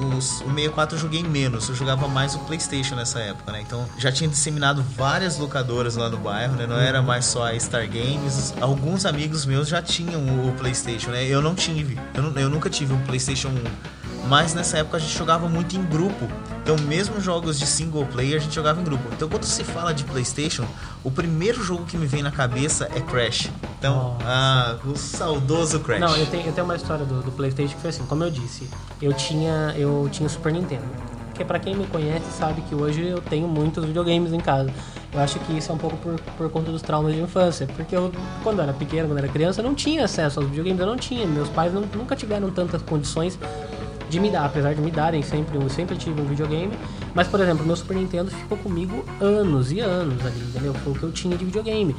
nos, o 64 eu joguei menos, eu jogava mais o PlayStation nessa época, né? Então já tinha disseminado várias locadoras lá no bairro, né? Não era mais só a Star Games. Alguns amigos meus já tinham o PlayStation, né? Eu não tive. Eu, eu nunca tive um PlayStation 1. Mas nessa época a gente jogava muito em grupo. Então, mesmo jogos de single player, a gente jogava em grupo. Então, quando se fala de PlayStation, o primeiro jogo que me vem na cabeça é Crash. Então, ah, o saudoso Crash. Não, eu tenho, eu tenho uma história do, do PlayStation que foi assim, como eu disse, eu tinha eu tinha o Super Nintendo. Porque pra quem me conhece sabe que hoje eu tenho muitos videogames em casa. Eu acho que isso é um pouco por, por conta dos traumas de infância. Porque eu, quando eu era pequeno, quando eu era criança, eu não tinha acesso aos videogames, eu não tinha. Meus pais não- nunca tiveram tantas condições de me dar, apesar de me darem sempre, eu sempre tive um videogame. Mas, por exemplo, meu Super Nintendo ficou comigo anos e anos ali, entendeu? Foi o que eu tinha de videogame.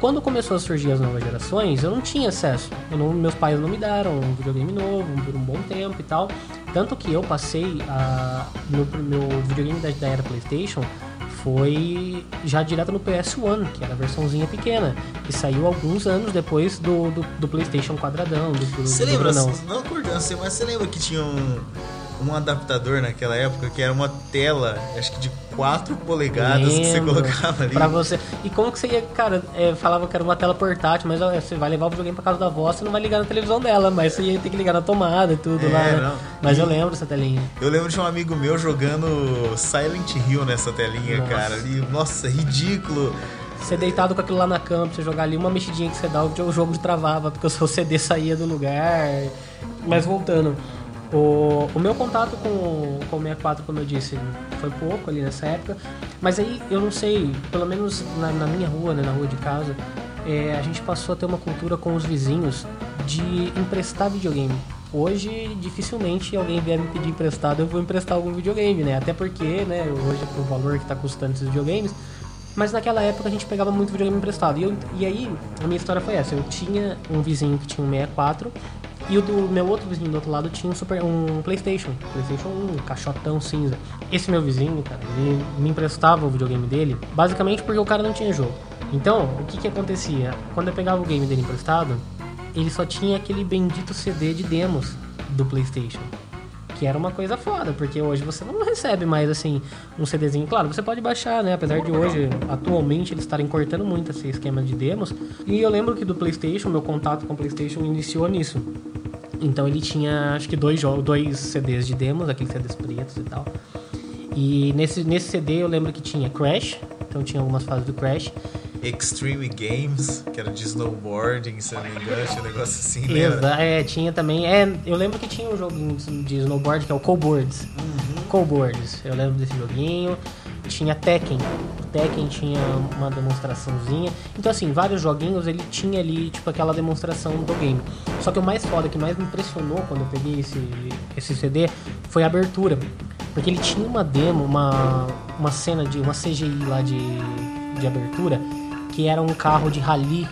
Quando começou a surgir as novas gerações, eu não tinha acesso. Não- meus pais não me deram um videogame novo por um bom tempo e tal. Tanto que eu passei a. Meu, meu videogame da, da era PlayStation foi já direto no PS1, que era a versãozinha pequena. E saiu alguns anos depois do, do, do PlayStation quadradão. Você lembra, grandão. não acordância, mas você lembra que tinha um, um adaptador naquela época que era uma tela, acho que de 4 polegadas que você Lembro. colocava ali? Pra você. E como que você ia, cara, é, falava que era uma tela portátil, mas ó, você vai levar o videogame pra casa da avó, você não vai ligar na televisão dela, mas você ia ter que ligar na tomada e tudo É, lá. né? Mas E- eu lembro dessa telinha. Eu lembro de um amigo meu jogando Silent Hill nessa telinha, Nossa. cara. Ali, nossa, ridículo. Você deitado com aquilo lá na cama, pra você jogar ali, uma mexidinha que você dá, o jogo travava, porque o seu CD saía do lugar. Mas voltando. O, o meu contato com, com o 64, como eu disse, foi pouco ali nessa época. Mas aí, eu não sei, pelo menos na, na minha rua, né, na rua de casa, é, a gente passou a ter uma cultura com os vizinhos de emprestar videogame. Hoje, dificilmente alguém vier me pedir emprestado, eu vou emprestar algum videogame, né? Até porque, né, hoje, pro valor que tá custando esses videogames, mas naquela época a gente pegava muito videogame emprestado. E, eu- e aí, a minha história foi essa. Eu tinha um vizinho que tinha um 64 e o do meu outro vizinho do outro lado tinha um, super, um Playstation. Playstation 1, um caixotão cinza. Esse meu vizinho, cara, ele me emprestava o videogame dele basicamente porque o cara não tinha jogo. Então, o que que acontecia? Quando eu pegava o game dele emprestado, ele só tinha aquele bendito CD de demos do Playstation. Que era uma coisa foda, porque hoje você não recebe mais assim um CDzinho. Claro, você pode baixar, né? Apesar de hoje, atualmente, eles estarem cortando muito esse esquema de demos. E eu lembro que do PlayStation, meu contato com o PlayStation iniciou nisso. Então ele tinha acho que dois dois CDs de demos, aqueles CDs pretos e tal. E nesse, nesse CD eu lembro que tinha Crash, então tinha algumas fases do Crash. Extreme Games, que era de snowboarding, se não me engano, tinha um negócio assim, lembra? Exa é, tinha também. É, eu lembro que tinha um joguinho de snowboard que é o Coboards. Coboards, eu lembro desse joguinho. Tinha Tekken. Tekken tinha uma demonstraçãozinha. Então, assim, vários joguinhos ele tinha ali, tipo, aquela demonstração do game. Só que o mais foda, que mais me impressionou quando eu peguei esse, esse CD foi a abertura. Porque ele tinha uma demo, uma, uma cena de. uma CGI lá de, de abertura, que era um carro de rally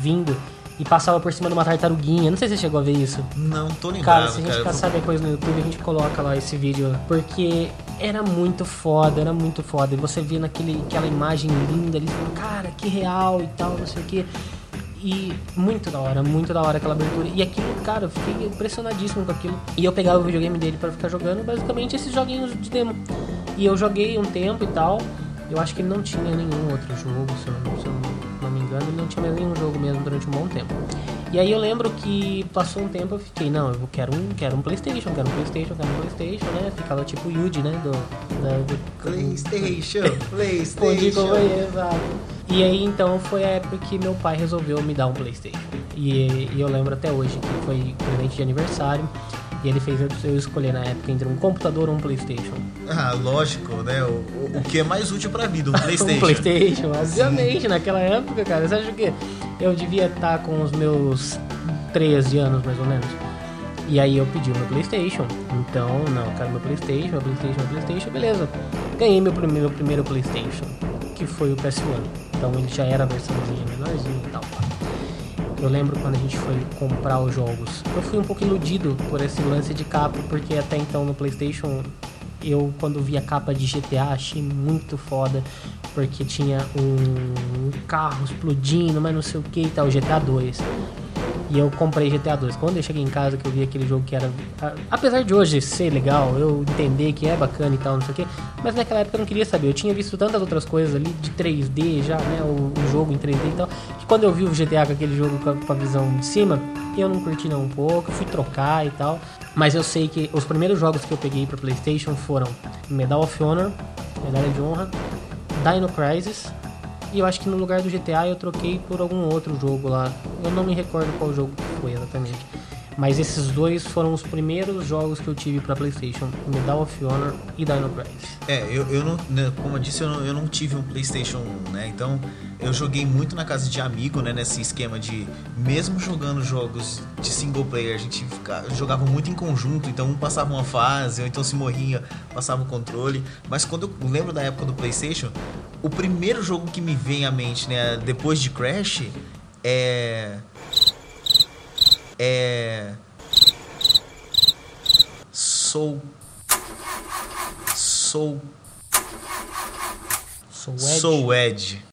vindo e passava por cima de uma tartaruguinha. Não sei se você chegou a ver isso. Não tô lembrado, Cara, se a gente cara. caçar depois no YouTube, a gente coloca lá esse vídeo. Porque era muito foda, era muito foda. E você vê naquele, aquela imagem linda ali, você fala, cara, que real e tal, não sei o que. E muito da hora, muito da hora aquela abertura. E aquilo, cara, eu fiquei impressionadíssimo com aquilo. E eu pegava o videogame dele pra ficar jogando basicamente esses joguinhos de demo. E eu joguei um tempo e tal. Eu acho que ele não tinha nenhum outro jogo, se eu não, se eu não me engano, ele não tinha nenhum jogo mesmo durante um bom tempo. E aí eu lembro que passou um tempo eu fiquei, não, eu quero um, quero um Playstation, quero um Playstation, quero um Playstation, né? Ficava tipo Yuji, né? Do, da, do, Playstation, Playstation. E aí então foi a época que meu pai resolveu me dar um Playstation. E, e eu lembro até hoje que foi presente de aniversário. E ele fez eu- escolher na época entre um computador ou um Playstation. Ah, lógico, né? O, o- o que é mais útil pra vida, um Playstation. Um Playstation, obviamente, naquela época, cara. Você acha que eu devia estar com os meus 13 anos, mais ou menos? E aí eu pedi o meu Playstation. Então, não, eu quero meu Playstation, meu Playstation, meu Playstation, beleza. Ganhei meu primeiro, meu primeiro Playstation, que foi o PS1. Então ele já era a versãozinha menorzinha e tal. Eu lembro quando a gente foi comprar os jogos. Eu fui um pouco iludido por esse lance de capa, porque até então no PlayStation eu quando vi a capa de GTA achei muito foda, porque tinha um, carro explodindo, mas não sei o que e tal, GTA 2. E eu comprei GTA 2. Quando eu cheguei em casa que eu vi aquele jogo que era. Apesar de hoje ser legal, eu entender que é bacana e tal, não sei o que. Mas naquela época eu não queria saber. Eu tinha visto tantas outras coisas ali de 3D já, né? O, o jogo em 3D e tal. Que quando eu vi o GTA com aquele jogo com a, com a visão de cima, eu não curti não um pouco. Fui trocar e tal. Mas eu sei que os primeiros jogos que eu peguei pra PlayStation foram Medal of Honor, Medalha de Honra, Dino Crisis. E eu acho que no lugar do GTA eu troquei por algum outro jogo lá. Eu não me recordo qual jogo foi exatamente. Mas esses dois foram os primeiros jogos que eu tive pra PlayStation: Medal of Honor e Dino Crisis. É, eu, eu não, né, como eu disse, eu não, eu não tive um PlayStation 1, né? Então eu joguei muito na casa de amigo, né? Nesse esquema de, mesmo jogando jogos de single player, a gente fica- jogava muito em conjunto. Então um passava uma fase, ou então se morria, passava o controle. Mas quando eu lembro da época do PlayStation, o primeiro jogo que me vem à mente, né? Depois de Crash, é. É. Soul. Soul. Sou. Soul Edge.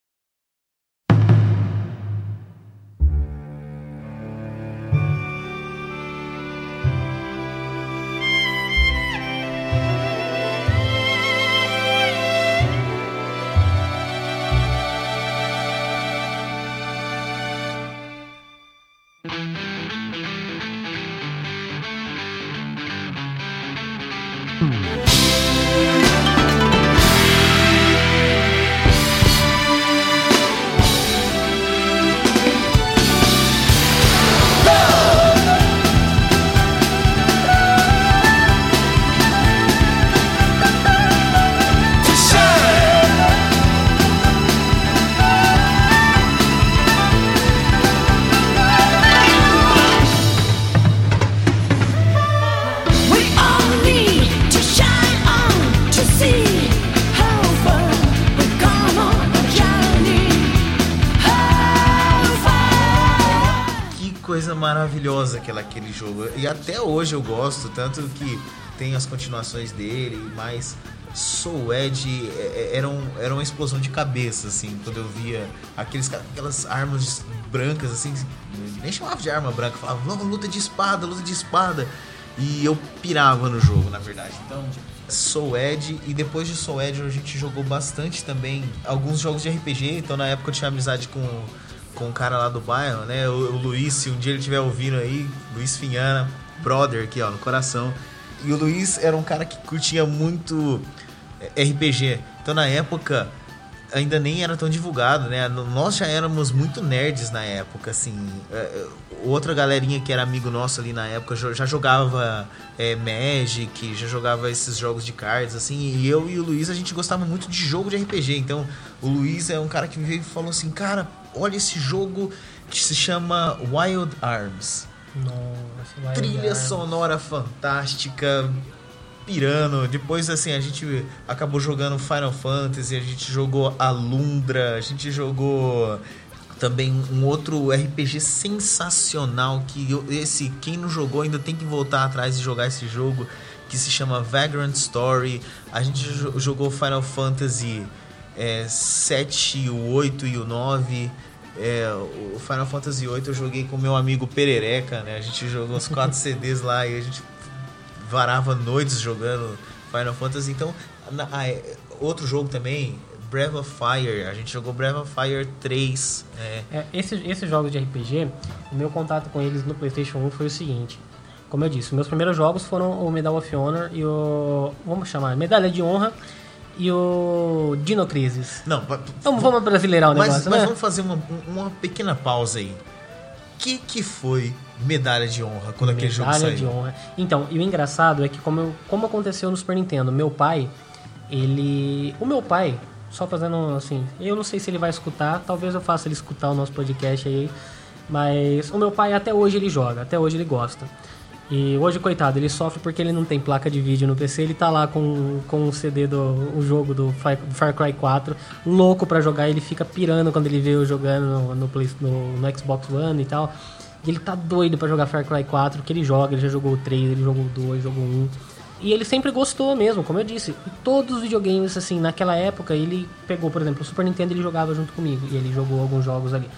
Hoje eu gosto, tanto que tem as continuações dele, mas Soul Edge é- é- era, um, era uma explosão de cabeça, assim, quando eu via aqueles, aquelas armas brancas, assim, nem chamava de arma branca, falava, "Não, luta de espada, luta de espada. E eu pirava no jogo, na verdade. Então, Soul Edge, e depois de Soul Edge a gente jogou bastante também alguns jogos de RPG, então na época eu tinha amizade com com o cara lá do bairro, né? O, o Luiz, se um dia ele estiver ouvindo aí, Luiz Finhana, brother aqui, ó, no coração. E o Luiz era um cara que curtia muito eh, RPG. Então na época ainda nem era tão divulgado, né? Nós já éramos muito nerds na época, assim. Eh, eh, Outra galerinha que era amigo nosso ali na época já jogava eh, Magic, já jogava esses jogos de cards, assim. E eu e o Luiz, a gente gostava muito de jogo de RPG. Então o Luiz é um cara que veio e falou assim: Cara, olha esse jogo que se chama Wild Arms. Nossa, Trilha sonora fantástica, pirando. Depois, assim, a gente acabou jogando Final Fantasy, a gente jogou Alundra, a gente jogou também um outro RPG sensacional que eu- esse quem não jogou ainda tem que voltar atrás e jogar esse jogo que se chama Vagrant Story. A gente jo- jogou Final Fantasy é, 7, o 8 e o 9. É, o Final Fantasy 8 eu joguei com meu amigo Perereca, né? A gente jogou os quatro CDs lá e a gente varava noites jogando Final Fantasy. Então, na- a- é, outro jogo também, Breath of Fire. A gente jogou Breath of Fire 3. É, É, esse- esses jogos de RPG, o meu contato com eles no PlayStation 1 foi o seguinte. Como eu disse, meus primeiros jogos foram o Medal of Honor e o. Vamos chamar, Medalha de Honra e o Dino Crisis. não, Vamos, vamos brasileirar o mas, negócio, mas né? vamos fazer uma, uma pequena pausa aí. O que, que foi medalha de honra quando aquele jogo Medalha saiu? de honra. Então, e o engraçado é que como, eu- como aconteceu no Super Nintendo, meu pai, ele. O meu pai, só fazendo assim, eu não sei se ele vai escutar, talvez eu faça ele escutar o nosso podcast aí. Mas o meu pai até hoje ele joga, até hoje ele gosta. E hoje, coitado, ele sofre porque ele não tem placa de vídeo no PC, ele tá lá com, com o CD do o jogo do Far, Far Cry 4, louco pra jogar, ele fica pirando quando ele vê eu jogando no, no, Play- no- no Xbox One e tal. E ele tá doido pra jogar Far Cry 4, que ele joga, ele já jogou o 3, ele jogou o 2, jogou o 1. E ele sempre gostou mesmo, como eu disse. Todos os videogames, assim, naquela época, ele pegou, por exemplo, o Super Nintendo ele jogava junto comigo. E ele jogou alguns jogos ali.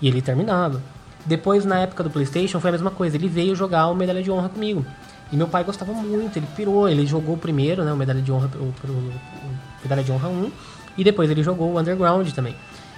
E ele terminava. Depois, na época do Playstation, foi a mesma coisa. Ele veio jogar o Medalha de Honra comigo. E meu pai gostava muito, ele pirou. Ele jogou primeiro, né, o Medalha de Honra, o, o- o Medalha de Honra 1. E depois ele jogou o Underground também.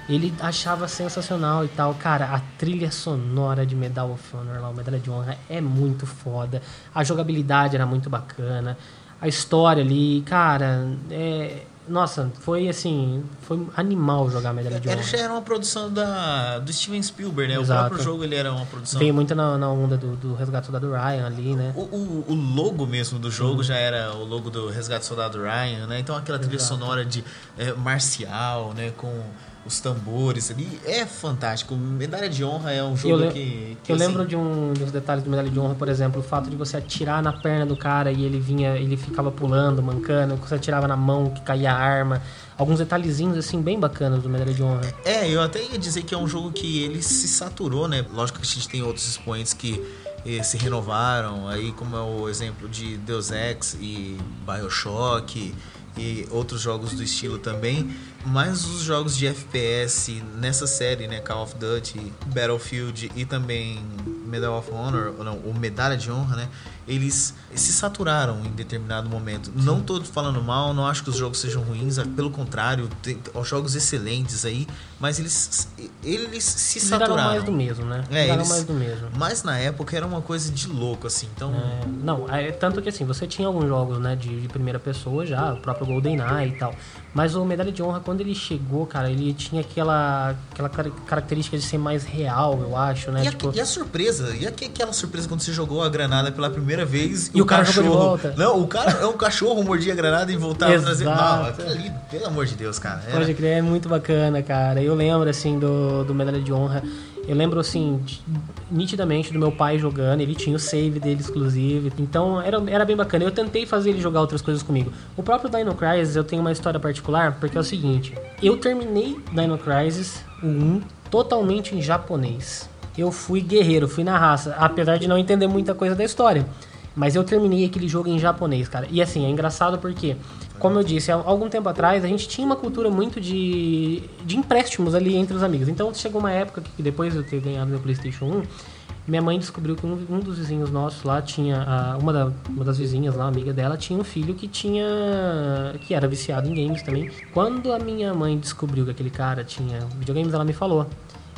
Ele achava sensacional e tal. Cara, a trilha sonora de Medal of Honor lá, o Medalha de Honra, é muito foda. A jogabilidade era muito bacana. A história ali, cara, é... Nossa, foi assim, foi animal jogar Medalha de Era, Honra. já era uma produção da, do Steven Spielberg, né? Exato. O próprio jogo ele era uma produção. Veio muito na, na onda do, do Resgate Soldado Ryan ali, né? O, o, o logo mesmo do jogo já era o logo do Resgate Soldado Ryan, né? Então aquela trilha Exato. sonora de é, marcial, né? Com os tambores ali. É fantástico. Medalha de Honra é um jogo Eu que, que Eu assim, lembro de um dos detalhes do Medalha de Honra, por exemplo, o fato de você atirar na perna do cara e ele vinha, ele ficava pulando, mancando, você atirava na mão que caía a arma. Alguns detalhezinhos assim bem bacanas do Medalha de Honra. É, eu até ia dizer que é um jogo que ele se saturou, né? Lógico que a gente tem outros expoentes que eh, se renovaram, aí como é o exemplo de Deus Ex e Bioshock e outros jogos do estilo também, mas os jogos de FPS nessa série, né, Call of Duty, Battlefield e também Medal of Honor, ou não, o Medalha de Honra, né, eles se saturaram em determinado momento. Não tô falando mal, não acho que os jogos sejam ruins, pelo contrário, tem os jogos excelentes aí, mas eles eles se Viraram saturaram. mais do mesmo, né? É, eles- mais do mesmo. Mas na época era uma coisa de louco, assim. Então, É, não, é, tanto que assim, você tinha alguns jogos, né, de, de primeira pessoa já, o próprio GoldenEye e tal. Mas o Medalha de Honra, quando ele chegou, cara, ele tinha aquela, aquela car- característica de ser mais real, eu acho, né? e, a, tipo, e a surpresa? E aque- aquela surpresa quando você jogou a granada pela primeira vez E o cara jogou de volta. Não, o cara é um cachorro, mordia a granada e voltava a trazer. Ali, pelo amor de Deus, cara. era- Pode crer, é muito bacana, cara. Eu lembro, assim, do, do Medalha de Honra. Eu lembro, assim, nitidamente do meu pai jogando. Ele tinha o save dele exclusivo. Então, era, era bem bacana. Eu tentei fazer ele jogar outras coisas comigo. O próprio Dino Crisis, eu tenho uma história particular, porque é o seguinte. Eu terminei Dino Crisis, o 1, totalmente em japonês. Eu fui guerreiro, fui na raça. Apesar de não entender muita coisa da história. Mas eu terminei aquele jogo em japonês, cara. E assim, é engraçado porque, como eu disse, há algum tempo atrás a gente tinha uma cultura muito de, de empréstimos ali entre os amigos. Então chegou uma época que depois de eu ter ganhado meu PlayStation 1, minha mãe descobriu que um, um dos vizinhos nossos lá tinha. a- uma, da- uma das vizinhas lá, amiga dela, tinha um filho que tinha. que era viciado em games também. Quando a minha mãe descobriu que aquele cara tinha videogames, ela me falou.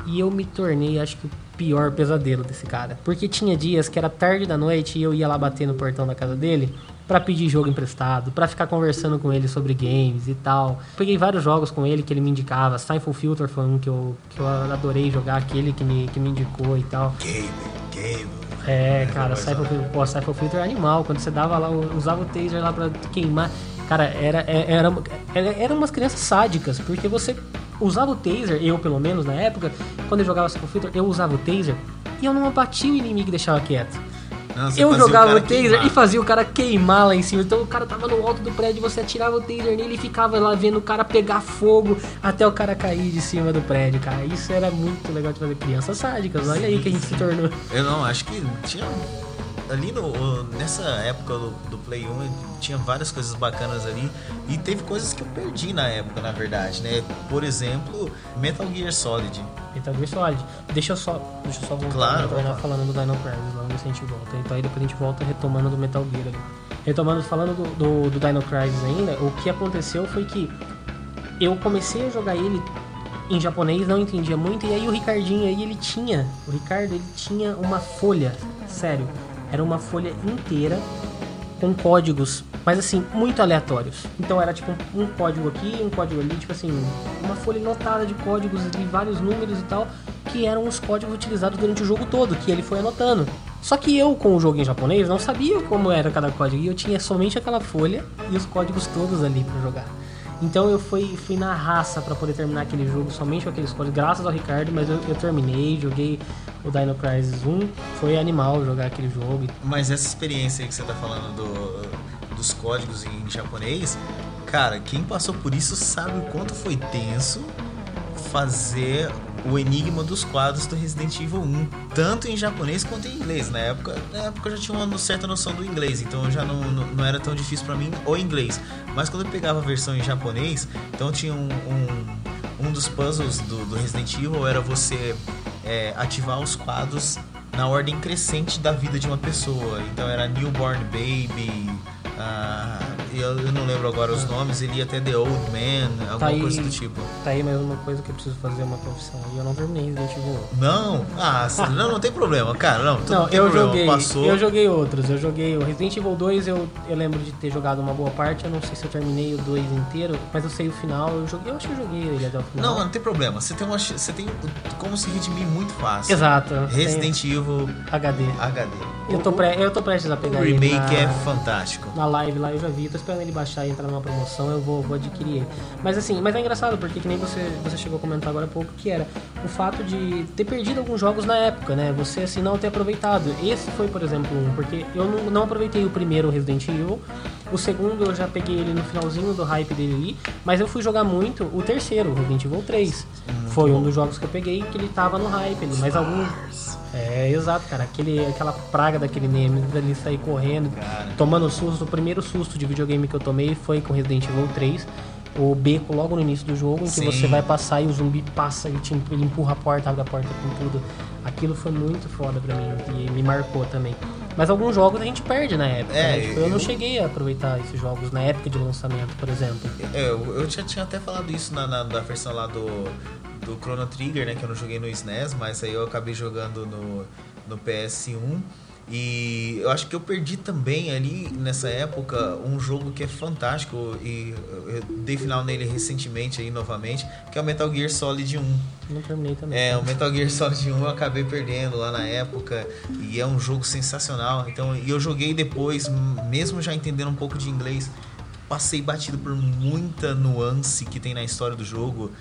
E eu me tornei, acho que, o pior pesadelo desse cara. Porque tinha dias que era tarde da noite e eu ia lá bater no portão da casa dele pra pedir jogo emprestado, pra ficar conversando com ele sobre games e tal. Peguei vários jogos com ele que ele me indicava. Siphon Filter foi um que eu, que eu adorei jogar, aquele que me, que me indicou e tal. Game, game. É, cara, mas, Cypher, ó, Filter- pô, Filter é animal. Quando você dava lá, usava o taser lá pra queimar. Cara, era, é- era, era, eram umas crianças sádicas, porque você usava o taser, eu pelo menos na época, quando eu jogava Cypher Filter, eu usava o taser e eu não abatia o inimigo e deixava quieto. Não, Eu jogava o, cara taser queimar. e fazia o cara queimar lá em cima. Então o cara tava no alto do prédio, você atirava o taser nele e ficava lá vendo o cara pegar fogo até o cara cair de cima do prédio, cara. Isso era muito legal de fazer crianças sádicas. Olha aí que a gente se tornou. Eu não, acho que tinha. Ali no, nessa época do, do Play 1 tinha várias coisas bacanas ali e teve coisas que eu perdi na época, na verdade, né? Por exemplo, Metal Gear Solid. Metal Gear Solid. Deixa eu só, deixa eu só voltar Claro, lá. falando do Dino Crisis, se a gente volta. Então aí depois a gente volta retomando do Metal Gear ali. Retomando, falando do, do, do Dino Crisis ainda, o que aconteceu foi que eu comecei a jogar ele em japonês, não entendia muito, e aí o Ricardinho aí, ele tinha, o Ricardo, ele tinha uma folha, sério, era uma folha inteira com códigos, mas assim, muito aleatórios. Então era tipo um, código aqui, um código ali, tipo assim, uma folha lotada de códigos e vários números e tal, que eram os códigos utilizados durante o jogo todo, que ele foi anotando. Só que eu, com o jogo em japonês, não sabia como era cada código, e eu tinha somente aquela folha e os códigos todos ali pra jogar. Então eu fui, fui na raça pra poder terminar aquele jogo somente com aqueles códigos, graças ao Ricardo, mas eu, eu terminei, joguei o Dino Crisis 1, foi animal jogar aquele jogo. Mas essa experiência aí que você tá falando do- dos códigos em japonês, cara, quem passou por isso sabe o quanto foi tenso fazer o enigma dos quadros do Resident Evil 1, tanto em japonês quanto em inglês. Na época, na época eu já tinha uma certa noção do inglês, então já não, não, não era tão difícil pra mim o inglês. Mas quando eu pegava a versão em japonês, então tinha um, um, um dos puzzles do, do Resident Evil era você é, ativar os quadros na ordem crescente da vida de uma pessoa. Então era Newborn Baby, ah, eu, eu não lembro agora os nomes, ele ia até The Old Man, alguma Tá aí- coisa do tipo. Tá aí mais uma coisa que eu preciso fazer uma profissão, e eu não terminei Resident Evil 1. Não, ah, não, não tem problema, cara, não, Não, tem eu problema, joguei, passou. eu joguei outros. Eu joguei o Resident Evil 2, eu, eu lembro de ter jogado uma boa parte. Eu não sei se eu terminei o 2 inteiro, mas eu sei o final. Eu joguei, eu acho que eu joguei ele até o final. Não, não tem problema, você tem, uma, você tem como se redimir muito fácil. Exato. Resident Evil HD. HD. Eu tô, pre, eu tô prestes a O pegar ele remake na, é fantástico. na live lá, eu já vi. Tô esperando ele baixar e entrar numa promoção, eu vou, vou adquirir ele. Mas assim, mas é engraçado, porque que nem você, você chegou a comentar agora há pouco, que era o fato de ter perdido alguns jogos na época, né? Você assim não ter aproveitado. Esse foi, por exemplo, um, porque eu não, não aproveitei o primeiro Resident Evil. O segundo eu já peguei ele no finalzinho do hype dele ali, mas eu fui jogar muito o terceiro, Resident Evil 3. Foi um dos jogos que eu peguei que ele tava no hype ali, mas algum é, exato, cara. Aquele, aquela praga daquele Nemesis ali sair correndo, Cara. tomando susto. O primeiro susto de videogame que eu tomei foi com Resident Evil 3. O beco logo no início do jogo, em que Sim. você vai passar e o zumbi passa e te, ele empurra a porta, abre a porta com tudo. Aquilo foi muito foda pra mim e me marcou também. Mas alguns jogos a gente perde na época. É, né? Tipo, eu, não eu- cheguei a aproveitar esses jogos na época de lançamento, por exemplo. Eu, eu já tinha até falado isso na, na, na versão lá do, do Chrono Trigger, né? Que eu não joguei no SNES, mas aí eu acabei jogando no, no PS1. E eu acho que eu perdi também ali nessa época um jogo que é fantástico e eu dei final nele recentemente aí novamente, que é o Metal Gear Solid 1. Não terminei também. É, o Metal Gear Solid 1 eu acabei perdendo lá na época e é um jogo sensacional. Então, e eu joguei depois, mesmo já entendendo um pouco de inglês, passei batido por muita nuance que tem na história do jogo.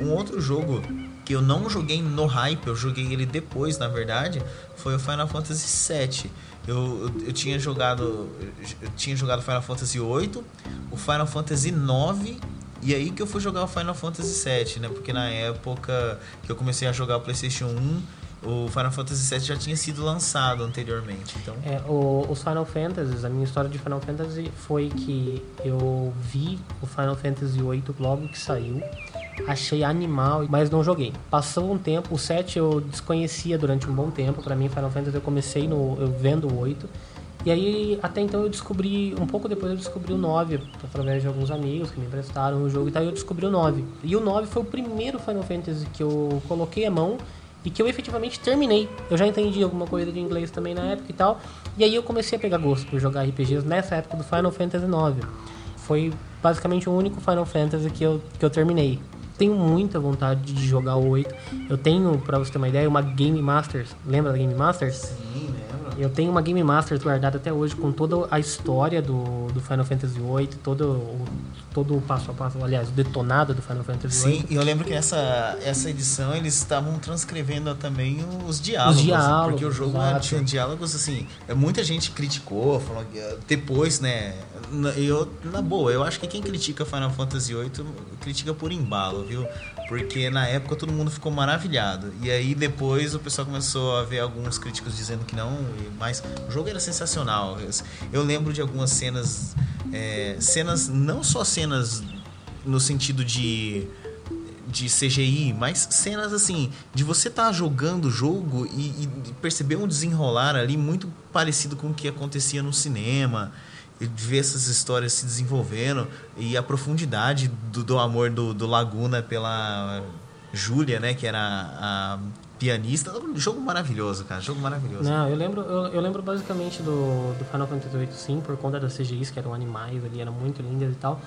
Um outro jogo que eu não joguei no hype, eu joguei ele depois, na verdade, foi o Final Fantasy VII. Eu, eu, eu tinha jogado eu tinha jogado Final Fantasy VIII, o Final Fantasy IX e aí que eu fui jogar o Final Fantasy VII, né? Porque na época que eu comecei a jogar o PlayStation 1, o Final Fantasy VII já tinha sido lançado anteriormente. Então, É, o- os Final Fantasies, a minha história de Final Fantasy foi que eu vi o Final Fantasy VIII logo que saiu, achei animal, mas não joguei. Passou um tempo, o 7 eu desconhecia durante um bom tempo, pra mim Final Fantasy eu comecei no, eu vendo o 8, e aí até então eu descobri, um pouco depois eu descobri o 9, através de alguns amigos que me emprestaram o jogo e tal, eu descobri o 9. E o 9 foi o primeiro Final Fantasy que eu coloquei a mão e que eu efetivamente terminei. Eu já entendi alguma coisa de inglês também na época e tal. E aí eu comecei a pegar gosto por jogar RPGs nessa época do Final Fantasy IX. Foi basicamente o único Final Fantasy que eu, que eu terminei. Tenho muita vontade de jogar o 8. Eu tenho, pra você ter uma ideia, uma Game Masters. Lembra da Game Masters? sim, lembro. Eu tenho uma Game Masters guardada até hoje com toda a história do, do Final Fantasy VIII, todo o, todo o passo a passo, aliás, o detonado do Final Fantasy VIII. Sim, e eu lembro que nessa essa edição eles estavam transcrevendo também os diálogos. Os diálogos, Porque o jogo exato. tinha diálogos assim. Muita gente criticou, falou que eh, depois, né? Eu, na boa, eu acho que quem critica Final Fantasy VIII critica por embalo, viu? Porque na época todo mundo ficou maravilhado. E aí depois o pessoal começou a ver alguns críticos dizendo que não, mas o jogo era sensacional. Eu- lembro de algumas cenas. eh, cenas, não só cenas no sentido de de CGI, mas cenas assim, de você estar jogando o jogo e, e perceber um desenrolar ali muito parecido com o que acontecia no cinema. E ver essas histórias se desenvolvendo e a profundidade do, do amor do, do Laguna pela Júlia, né? Que era a, pianista. Jogo maravilhoso, cara. Jogo maravilhoso. Não, eu lembro, eu, eu lembro basicamente do, do Final Fantasy VIII, sim, por conta das CGIs, que eram animais ali, eram muito lindas e tal.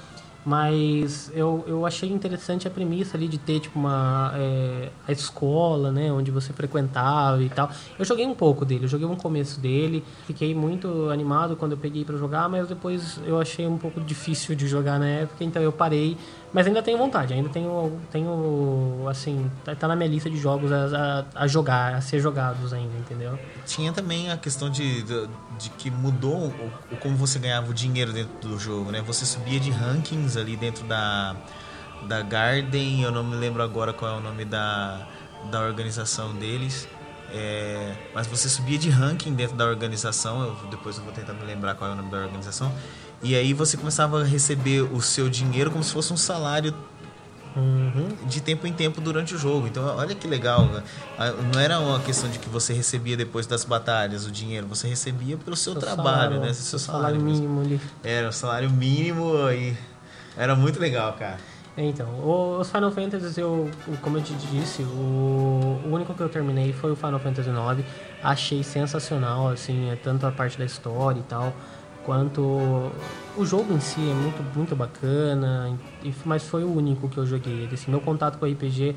Mas eu, eu achei interessante a premissa ali de ter, tipo, uma... é, a escola, né? Onde você frequentava e tal. Eu joguei um pouco dele, eu joguei um começo dele. Fiquei muito animado quando eu peguei pra jogar, mas depois eu achei um pouco difícil de jogar na época, então eu parei. Mas ainda tenho vontade, ainda tenho, tenho assim, tá, tá na minha lista de jogos a, a, a jogar, a ser jogados ainda, entendeu? Tinha também a questão de, de, de que mudou o, o como você ganhava o dinheiro dentro do jogo, né? Você subia de rankings ali dentro da, da Garden, eu não me lembro agora qual é o nome da, da organização deles. É, mas você subia de ranking dentro da organização, eu, depois eu vou tentar me lembrar qual é o nome da organização. E aí você começava a receber o seu dinheiro como se fosse um salário de tempo em tempo durante o jogo. Então, olha que legal. né? Ah, Não era uma questão de que você recebia depois das batalhas o dinheiro, você recebia pelo seu, Seu trabalho, salário, né? seu Seu salário mesmo. mínimo ali. Era o salário mínimo e era muito legal, cara. É, Então, os Final Fantasy, eu, como eu te disse, o, o único que eu terminei foi o Final Fantasy IX. Achei sensacional, assim, é tanto a parte da história e tal, quanto o jogo em si é muito, muito bacana, mas foi o único que eu joguei. Assim, meu contato com RPG,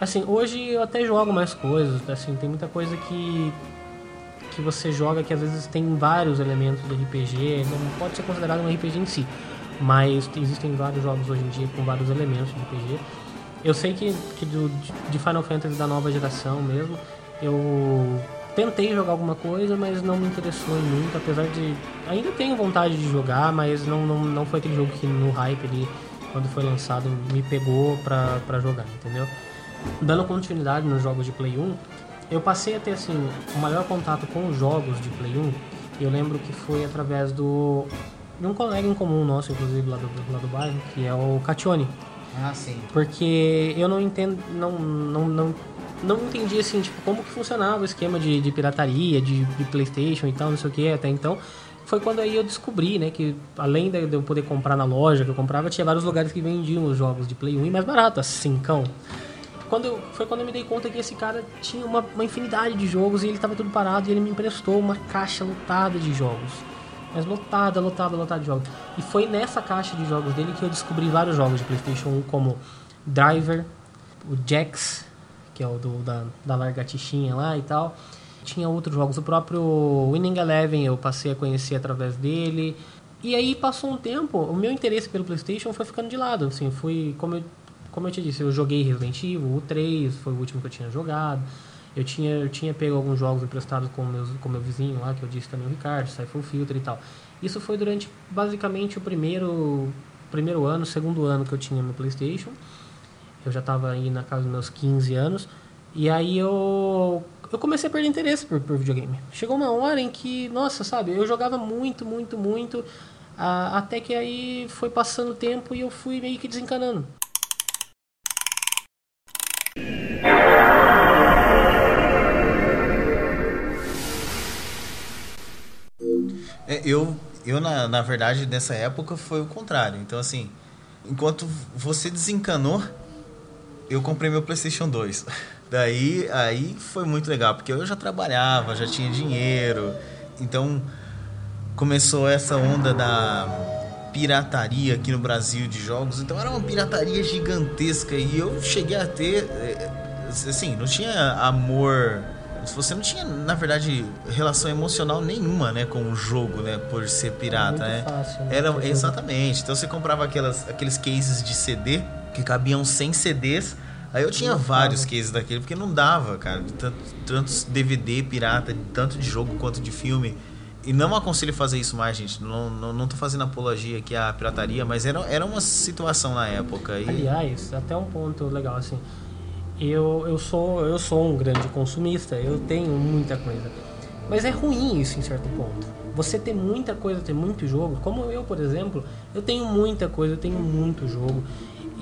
assim, hoje eu até jogo mais coisas, assim, tem muita coisa que que você joga que às vezes tem vários elementos de RPG, não pode ser considerado um RPG em si, mas existem vários jogos hoje em dia com vários elementos de RPG. Eu sei que, que do, de Final Fantasy da nova geração mesmo, eu tentei jogar alguma coisa, mas não me interessou em muito, apesar de. Ainda tenho vontade de jogar, mas não, não, não foi aquele jogo que no hype ali, quando foi lançado, me pegou pra, pra jogar, entendeu? Dando continuidade nos jogos de Play 1, eu passei a ter assim, o maior contato com os jogos de Play 1. Eu lembro que foi através do de um colega em comum nosso, inclusive lá do, lá do bairro, que é o Catione. Ah, sim. Porque eu não entendo, não, não, não, não entendi assim, tipo, como que funcionava o esquema de, de pirataria, de, de Playstation e tal, não sei o que, até então. Foi quando aí eu descobri, né, que além de eu poder comprar na loja que eu comprava, tinha vários lugares que vendiam os jogos de Play 1 e mais barato, assim, cão. Quando eu, foi quando eu me dei conta que esse cara tinha uma, uma infinidade de jogos e ele tava tudo parado e ele me emprestou uma caixa lotada de jogos. Mas lotada, lotada, lotada de jogos. E foi nessa caixa de jogos dele que eu descobri vários jogos de PlayStation 1, como Driver, o Jax, que é o do, da, da largatichinha lá e tal. Tinha outros jogos, o próprio Winning Eleven eu passei a conhecer através dele. E aí passou um tempo, o meu interesse pelo PlayStation foi ficando de lado. Assim, fui, como eu, como eu te disse, eu joguei Resident Evil, o 3 foi o último que eu tinha jogado. Eu tinha, eu tinha pego alguns jogos emprestados com meus, com meu vizinho lá, que eu disse também o Ricardo, Siphon Filter e tal. Isso foi durante basicamente o primeiro, primeiro ano, segundo ano que eu tinha meu PlayStation. Eu já estava aí na casa dos meus 15 anos. E aí eu, eu comecei a perder interesse por, por videogame. Chegou uma hora em que, nossa, sabe, eu jogava muito, muito, muito. até que aí foi passando o tempo e eu fui meio que desencanando. É, eu, eu na, na verdade, nessa época foi o contrário. Então, assim, enquanto você desencanou, eu comprei meu PlayStation 2. Daí, aí foi muito legal, porque eu já trabalhava, já tinha dinheiro. Então, começou essa onda da pirataria aqui no Brasil de jogos. Então, era uma pirataria gigantesca e eu cheguei a ter, eh, assim, não tinha amor você não tinha, na verdade, relação emocional nenhuma, né, com o jogo, né, por ser pirata, Muito né? fácil, né, Era exatamente. Então você comprava aquelas, aqueles cases de CD que cabiam 100 CDs. Aí eu tinha vários cases daquele porque não dava, cara, de tanto, tantos DVD pirata, tanto de jogo quanto de filme. E não aconselho fazer isso mais, gente. Não, não, não tô fazendo apologia aqui à pirataria, mas era, era uma situação na época. E... Aliás, até um ponto legal assim. Eu, eu sou eu sou um grande consumista, eu tenho muita coisa. Mas é ruim isso em certo ponto. Você ter muita coisa, ter muito jogo, como eu, por exemplo, eu tenho muita coisa, eu tenho muito jogo.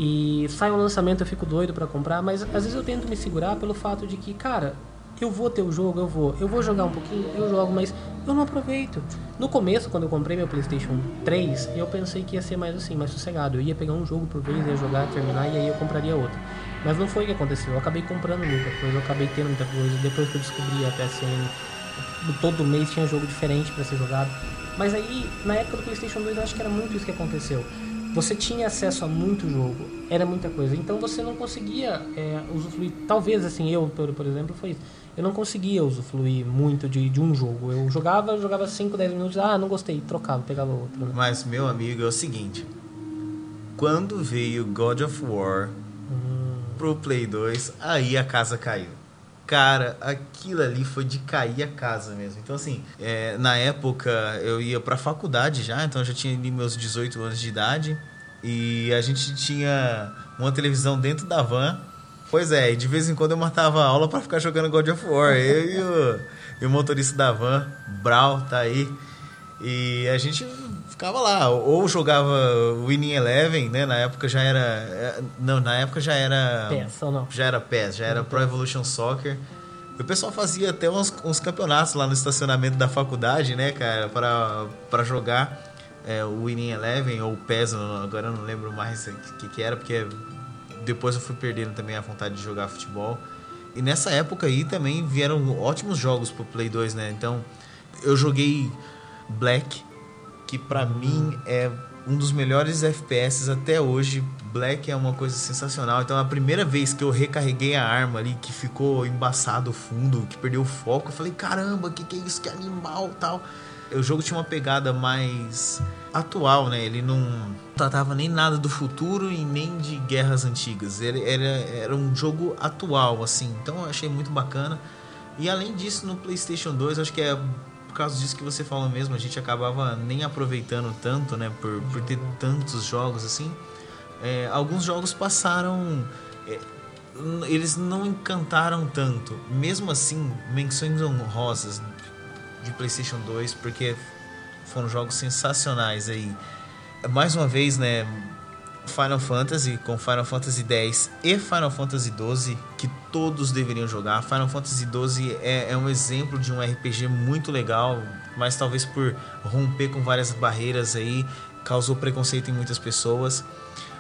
E sai um lançamento, eu fico doido pra comprar, mas às vezes eu tento me segurar pelo fato de que, cara, eu vou ter o jogo, eu vou, eu vou jogar um pouquinho, eu jogo, mas eu não aproveito. No começo, quando eu comprei meu PlayStation 3, eu pensei que ia ser mais assim, mais sossegado. Eu ia pegar um jogo por vez, ia jogar, terminar e aí eu compraria outro. Mas não foi o que aconteceu. Eu acabei comprando muita coisa, eu acabei tendo muita coisa. Depois que eu descobri a PSN, todo mês tinha jogo diferente para ser jogado. Mas aí, na época do PlayStation 2, eu acho que era muito isso que aconteceu. Você tinha acesso a muito jogo, era muita coisa. Então você não conseguia é, usufruir. Talvez, assim, eu, por, por exemplo, foi isso. Eu não conseguia usufruir muito de, de um jogo. Eu jogava, jogava 5, 10 minutos, ah, não gostei, trocava, pegava outro. né? Mas, meu amigo, é o seguinte. Quando veio God of War pro Play 2, aí a casa caiu. Cara, aquilo ali foi de cair a casa mesmo. Então, assim, é, na época eu ia pra faculdade já, então eu já tinha ali meus 18 anos de idade. E a gente tinha uma televisão dentro da van. Pois é, e de vez em quando eu matava a aula pra ficar jogando God of War. Eu e o, e o motorista da van, Brau, tá aí. E a gente ficava lá, ou jogava Winning Eleven, né? Na época já era. é, Não, na época já era. PES, ou não? Já era PES, já era Pro Evolution Soccer. O pessoal fazia até uns, uns campeonatos lá no estacionamento da faculdade, né, cara, pra, pra jogar é, o Winning Eleven ou o PES, agora eu não lembro mais o que, que era, porque depois eu fui perdendo também a vontade de jogar futebol. E nessa época aí também vieram ótimos jogos pro Play 2, né? Então eu joguei Black, que pra mim é um dos melhores FPS até hoje. Black é uma coisa sensacional. Então a primeira vez que eu recarreguei a arma ali, que ficou embaçado o fundo, que perdeu o foco, eu falei, caramba, que que é isso? Que animal tal. O jogo tinha uma pegada mais atual, né? Ele não tratava nem nada do futuro e nem de guerras antigas. Ele era, era um jogo atual, assim. Então eu achei muito bacana. E além disso, no PlayStation 2, acho que é por causa disso que você falou mesmo, a gente acabava nem aproveitando tanto, né? Por, por ter tantos jogos assim. É, alguns jogos passaram. é, eles não encantaram tanto. Mesmo assim, menções honrosas de PlayStation 2, porque foram jogos sensacionais aí. Mais uma vez, né? Final Fantasy com Final Fantasy X e Final Fantasy XII, que todos deveriam jogar. Final Fantasy XII é, é um exemplo de um RPG muito legal, mas talvez por romper com várias barreiras aí, causou preconceito em muitas pessoas.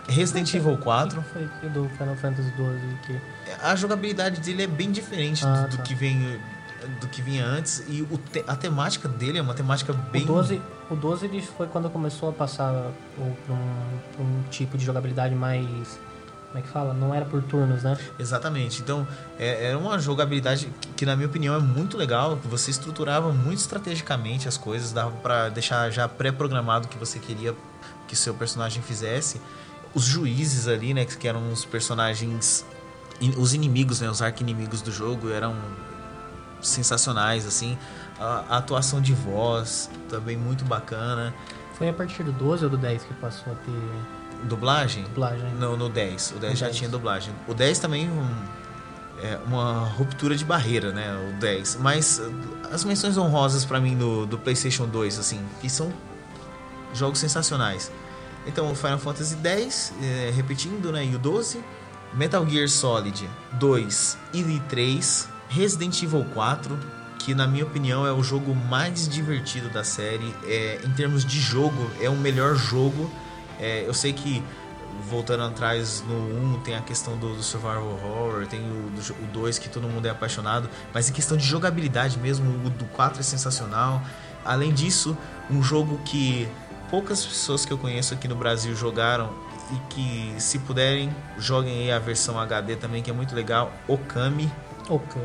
Resident Evil 4, O que foi do Final Fantasy XII que... a jogabilidade dele é bem diferente Ah, do, do tá. que vem do que vinha antes e o te- a temática dele é uma temática bem O 12, o 12 ele foi quando começou a passar para um, um tipo de jogabilidade mais... Como é que fala? Não era por turnos, né? Exatamente. Então, é, era uma jogabilidade que, que, na minha opinião, é muito legal. que Você estruturava muito estrategicamente as coisas, dava pra deixar já pré-programado o que você queria que seu personagem fizesse. Os juízes ali, né, que eram os personagens, os inimigos, né, os arqui-inimigos do jogo, eram sensacionais, assim. A, a atuação de voz também muito bacana. Foi a partir do 12 ou do 10 que passou a ter Dublagem? dublagem? No, no 10. O 10 No já 10. tinha dublagem. O 10 também um, é uma ruptura de barreira, né? O 10. Mas as menções honrosas pra mim do, do PlayStation 2, assim, que são jogos sensacionais. Então, o Final Fantasy X, é, repetindo, né? E o 12. Metal Gear Solid 2 e 3. Resident Evil 4, que na minha opinião é o jogo mais divertido da série. É, em termos de jogo, é o melhor jogo. É, eu sei que voltando atrás no 1 tem a questão do, do survival horror, tem o, do, o 2 que todo mundo é apaixonado, mas em questão de jogabilidade mesmo, o do 4 é sensacional. Além disso, um jogo que poucas pessoas que eu conheço aqui no Brasil jogaram e que se puderem, joguem aí a versão HD também, que é muito legal, Okami. Okami,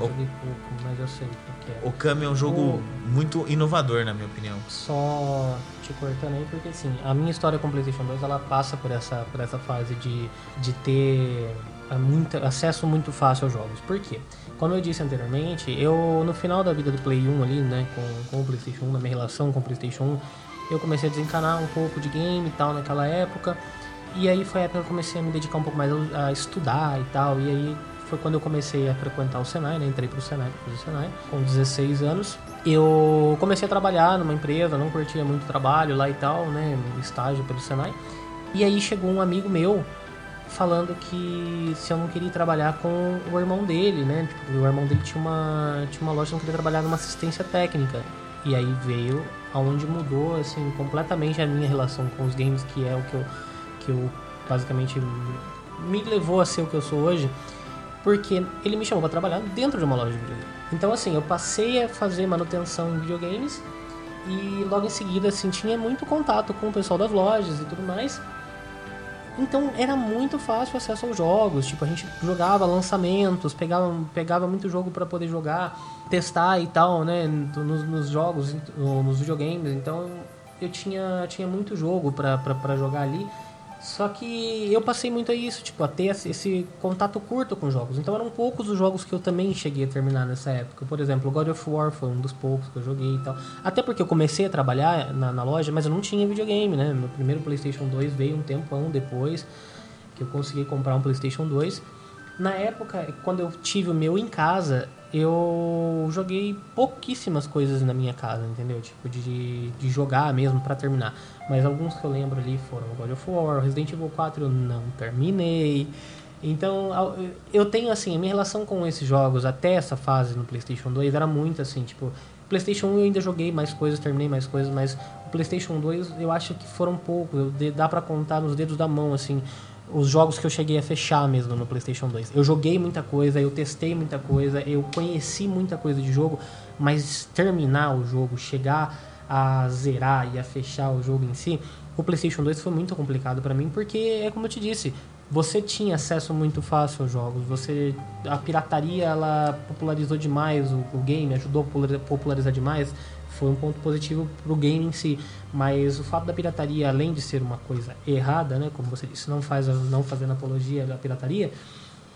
eu O- joguei pouco, mas eu sei o que é. Okami é um jogo O- muito inovador, na minha opinião. Só te cortando aí, porque assim, a minha história com o PlayStation 2 ela passa por essa, por essa fase de, de ter é, muita, acesso muito fácil aos jogos. Por quê? Como eu disse anteriormente, eu no final da vida do Play 1 ali, né, com, com o PlayStation 1, na minha relação com o PlayStation 1, eu comecei a desencanar um pouco de game e tal naquela época. E aí foi a época que eu comecei a me dedicar um pouco mais a estudar e tal. E aí foi quando eu comecei a frequentar o Senai, né? Entrei pro Senai, o Senai, com 16 anos. Eu comecei a trabalhar numa empresa, não curtia muito trabalho lá e tal, né? Estágio pelo Senai. E aí chegou um amigo meu falando que se eu não queria trabalhar com o irmão dele, né? Tipo, o irmão dele tinha uma, tinha uma loja, não queria trabalhar numa assistência técnica. E aí veio aonde mudou assim completamente a minha relação com os games, que é o que eu, que eu basicamente me levou a ser o que eu sou hoje, porque ele me chamou para trabalhar dentro de uma loja de videogame. Então assim, eu passei a fazer manutenção em videogames e logo em seguida assim tinha muito contato com o pessoal das lojas e tudo mais. Então era muito fácil acesso aos jogos, tipo, a gente jogava lançamentos, pegava, pegava muito jogo para poder jogar, testar e tal, né, nos, nos jogos, no- nos videogames. Então eu tinha, tinha muito jogo pra jogar ali. Só que eu passei muito a isso, tipo, a ter esse, contato curto com jogos. Então eram poucos os jogos que eu também cheguei a terminar nessa época. Por exemplo, God of War foi um dos poucos que eu joguei e tal. Até porque eu comecei a trabalhar na, na loja, mas eu não tinha videogame, né? Meu primeiro PlayStation 2 veio um tempão depois que eu consegui comprar um PlayStation 2. Na época, quando eu tive o meu em casa, eu joguei pouquíssimas coisas na minha casa, entendeu? Tipo, de, de jogar mesmo pra terminar. Mas alguns que eu lembro ali foram God of War, Resident Evil 4 eu não terminei. Então, eu tenho assim, a minha relação com esses jogos até essa fase no PlayStation 2 era muito assim, tipo, PlayStation 1 eu ainda joguei mais coisas, terminei mais coisas, mas o PlayStation 2 eu acho que foram poucos, dá pra contar nos dedos da mão assim, os jogos que eu cheguei a fechar mesmo no PlayStation 2. Eu joguei muita coisa, eu testei muita coisa, eu conheci muita coisa de jogo, mas terminar o jogo, chegar a zerar e a fechar o jogo em si, o PlayStation 2 foi muito complicado pra mim, porque é como eu te disse, você tinha acesso muito fácil aos jogos, você a pirataria ela popularizou demais o, o game, ajudou a popula- popularizar demais, foi um ponto positivo pro game em si, mas o fato da pirataria, além de ser uma coisa errada, né, como você disse, não faz não fazendo apologia da pirataria,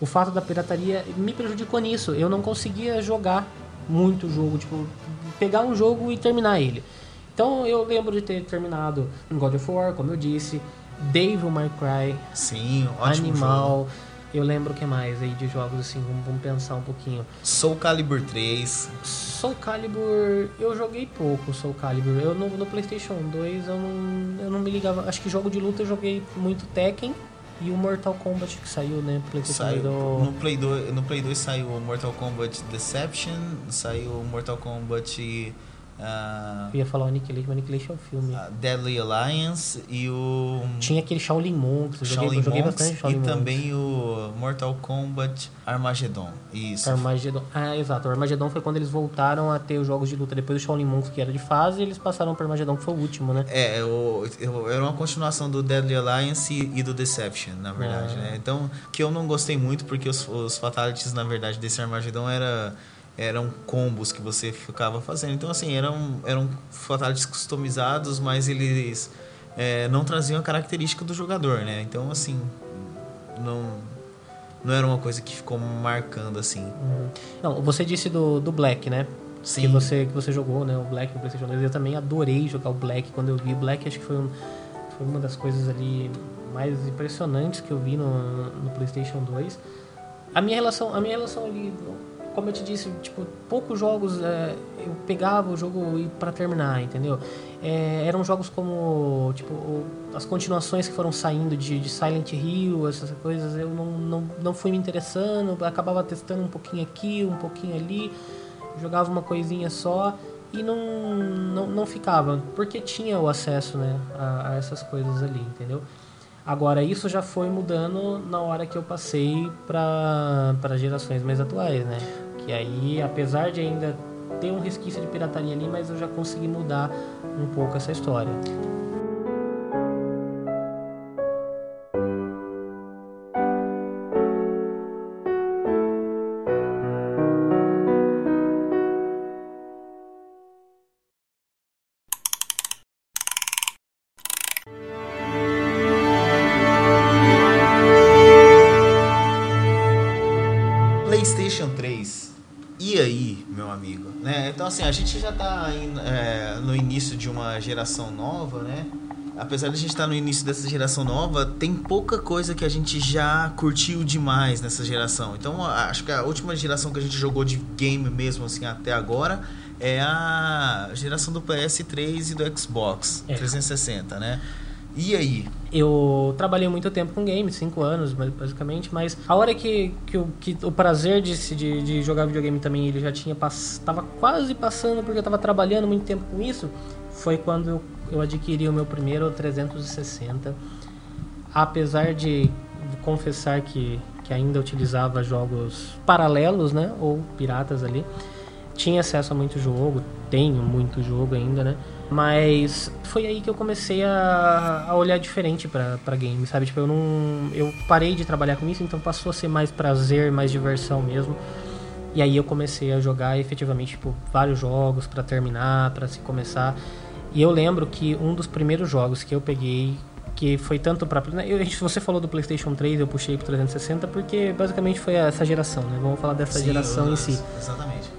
o fato da pirataria me prejudicou nisso. Eu não conseguia jogar muito jogo, tipo, pegar um jogo e terminar ele. Então eu lembro de ter terminado God of War, como eu disse, Devil May Cry, Sim, ótimo jogo. Eu lembro o que mais aí de jogos assim, vamos, vamos pensar um pouquinho. Soul Calibur 3. Soul Calibur, eu joguei pouco Soul Calibur. Eu no, no PlayStation 2 eu não, eu não me ligava. Acho que jogo de luta eu joguei muito Tekken e o Mortal Kombat que saiu, né? PlayStation Saiu, 2 do- no, Play 2, no Play 2 saiu o Mortal Kombat Deception, saiu o Mortal Kombat ah, Eu ia falar o Annihilation, mas Annihilation é o filme. ah, Deadly Alliance e o Tinha aquele Shaolin Monks, eu joguei, Shaolin eu joguei Monks bastante e Shaolin Monks. também o Mortal Kombat Armageddon. Isso. Armageddon. Ah, exato. O Armageddon foi quando eles voltaram a ter os jogos de luta. Depois do Shaolin Monks, que era de fase, eles passaram pro Armageddon, que foi o último, né? É, o, eu- era uma continuação do Deadly Alliance e, e do Deception, na verdade, Ah. né? Então, que eu não gostei muito, porque os, os Fatalities, na verdade, desse Armageddon era, eram combos que você ficava fazendo. Então, assim, eram, eram Fatalities customizados, mas eles é, não traziam a característica do jogador, né? Então, assim, não, não era uma coisa que ficou marcando, assim. Não, você disse do, do Black, né? Sim. Que você, que você jogou, né? O Black no PlayStation 2. Eu também adorei jogar o Black quando eu vi. Black acho que foi, um, foi uma das coisas ali mais impressionantes que eu vi no, no PlayStation 2. A minha relação, a minha relação ali, como eu te disse, tipo, poucos jogos é, eu pegava o jogo e para terminar, entendeu? É, eram jogos como, tipo, as continuações que foram saindo de, de Silent Hill, essas coisas, eu não, não, não fui me interessando, acabava testando um pouquinho aqui, um pouquinho ali, jogava uma coisinha só e não, não, não ficava, porque tinha o acesso, né, a, a essas coisas ali, entendeu? Agora, isso já foi mudando na hora que eu passei para gerações mais atuais, né? Que aí, apesar de ainda ter um resquício de pirataria ali, mas eu já consegui mudar um pouco essa história. Assim, a gente já tá em- é, no início de uma geração nova, né? Apesar de a gente estar no início dessa geração nova, tem pouca coisa que a gente já curtiu demais nessa geração. Então, acho que a última geração que a gente jogou de game mesmo, assim, até agora, é a geração do PS3 e do Xbox É. 360, né? E aí? Eu trabalhei muito tempo com games, 5 anos ba- basicamente, mas a hora que, que, o, que o prazer de, de, de jogar videogame também ele já tinha pass, tava quase passando porque eu tava trabalhando muito tempo com isso, foi quando eu, eu adquiri o meu primeiro 360. Apesar de confessar que, que ainda utilizava jogos paralelos, né, ou piratas ali, tinha acesso a muito jogo, tenho muito jogo ainda, né? Mas foi aí que eu comecei a, a olhar diferente pra, pra game, sabe? Tipo, eu não. Eu parei de trabalhar com isso, então passou a ser mais prazer, mais diversão mesmo. E aí eu comecei a jogar efetivamente, tipo, vários jogos pra terminar, pra se começar. E eu lembro que um dos primeiros jogos que eu peguei, que foi tanto pra. Eu, a gente- você falou do PlayStation 3, eu puxei pro 360, porque basicamente foi essa geração, né? Vamos falar dessa Sim, geração eu- em si. Exatamente.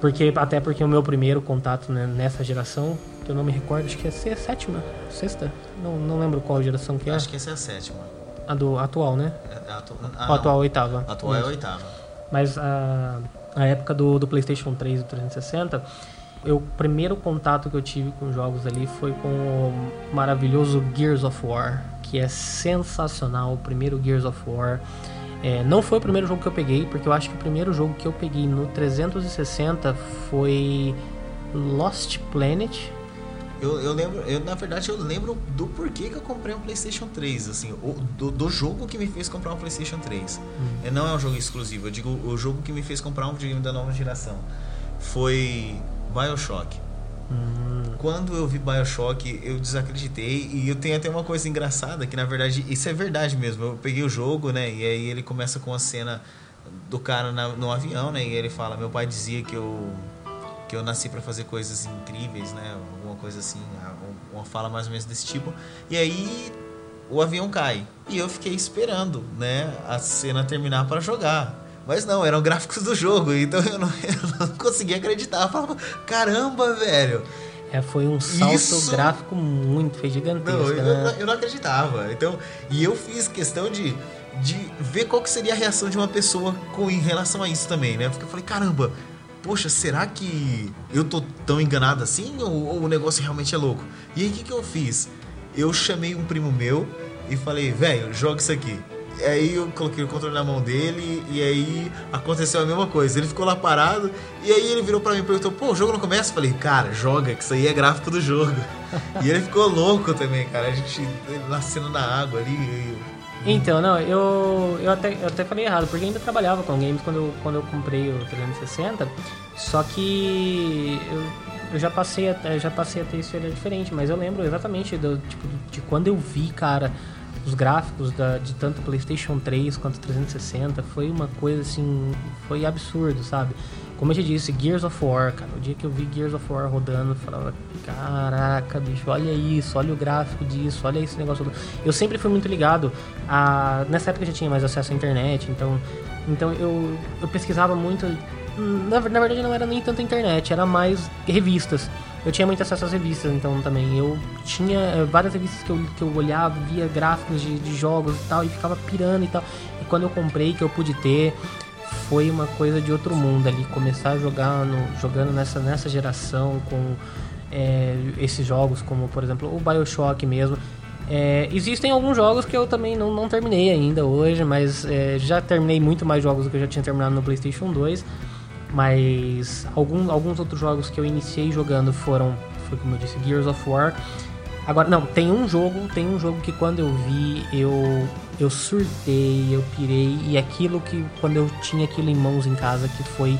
Porque, até porque o meu primeiro contato né, nessa geração, eu não me recordo, acho que é se- sétima, sexta, não, não lembro qual geração que é. Acho que essa é a sétima. A do atual, né? É a atu- o ah, atual oitava. A atual é a oitava. Mas a, a época do, do PlayStation 3 e do 360, eu, o primeiro contato que eu tive com jogos ali foi com o maravilhoso Gears of War, que é sensacional. O primeiro Gears of War. É, não foi o primeiro jogo que eu peguei, porque eu acho que o primeiro jogo que eu peguei no 360 foi Lost Planet. Eu, eu lembro, eu, na verdade, eu lembro do porquê que eu comprei um PlayStation 3, assim, o, do, do jogo que me fez comprar um PlayStation 3. É, não é um jogo exclusivo, eu digo o jogo que me fez comprar um videogame da nova geração. Foi Bioshock. Quando eu vi Bioshock, eu desacreditei e eu tenho até uma coisa engraçada que na verdade isso é verdade mesmo. Eu peguei o jogo, né? E aí ele começa com a cena do cara na- no avião, né? E ele fala: "Meu pai dizia que eu que eu nasci para fazer coisas incríveis, né? Alguma coisa assim, uma fala mais ou menos desse tipo. E aí o avião cai. E eu fiquei esperando, né, a cena terminar para jogar. Mas não, eram gráficos do jogo, então eu não, eu não conseguia acreditar. Eu falava, caramba, velho. É, foi um salto Isso- gráfico muito, foi gigantesco, Não, eu, né? não- eu não acreditava. Então, e eu fiz questão de, de ver qual que seria a reação de uma pessoa com em relação a isso também, né? Porque eu falei, caramba, poxa, será que eu tô tão enganado assim ou, ou o negócio realmente é louco? E aí o que, que eu fiz? Eu chamei um primo meu e falei, velho, joga isso aqui. E aí eu coloquei o controle na mão dele e aí aconteceu a mesma coisa. Ele ficou lá parado e aí ele virou pra mim e perguntou: "Pô, o jogo não começa?" Eu falei: "Cara, joga, que isso aí é gráfico do jogo". e ele ficou louco também, cara. A gente nascendo na água ali. Então, não, eu, eu, até, eu até falei errado, porque ainda trabalhava com games quando eu, quando eu comprei o 360, só que eu, eu já passei a, já passei a ter isso olhar diferente, mas eu lembro exatamente do, tipo, de quando eu vi, cara, os gráficos da, de tanto PlayStation 3 quanto 360, foi uma coisa assim, foi absurdo, sabe? Como eu te disse, Gears of War, cara, o dia que eu vi Gears of War rodando, eu falava, caraca, bicho, olha isso, olha o gráfico disso, olha esse negócio todo. Eu sempre fui muito ligado a. Nessa época eu já tinha mais acesso à internet, então. Então eu, eu pesquisava muito. Na, na verdade não era nem tanto internet, era mais revistas. Eu tinha muito acesso às revistas, então também. Eu tinha eh, várias revistas que eu, que eu olhava, via gráficos de, de jogos e tal, e ficava pirando e tal. E quando eu comprei, que eu pude ter, foi uma coisa de outro mundo ali. Começar a jogar no, jogando nessa, nessa geração com é, esses jogos, como por exemplo o Bioshock mesmo. É, existem alguns jogos que eu também não, não terminei ainda hoje, mas é, já terminei muito mais jogos do que eu já tinha terminado no PlayStation 2. Mas algum, alguns outros jogos que eu iniciei jogando foram, foi como eu disse, Gears of War. Agora, não, tem um jogo, tem um jogo que quando eu vi, eu, eu surtei, eu pirei, e aquilo que, quando eu tinha aquilo em mãos em casa, que foi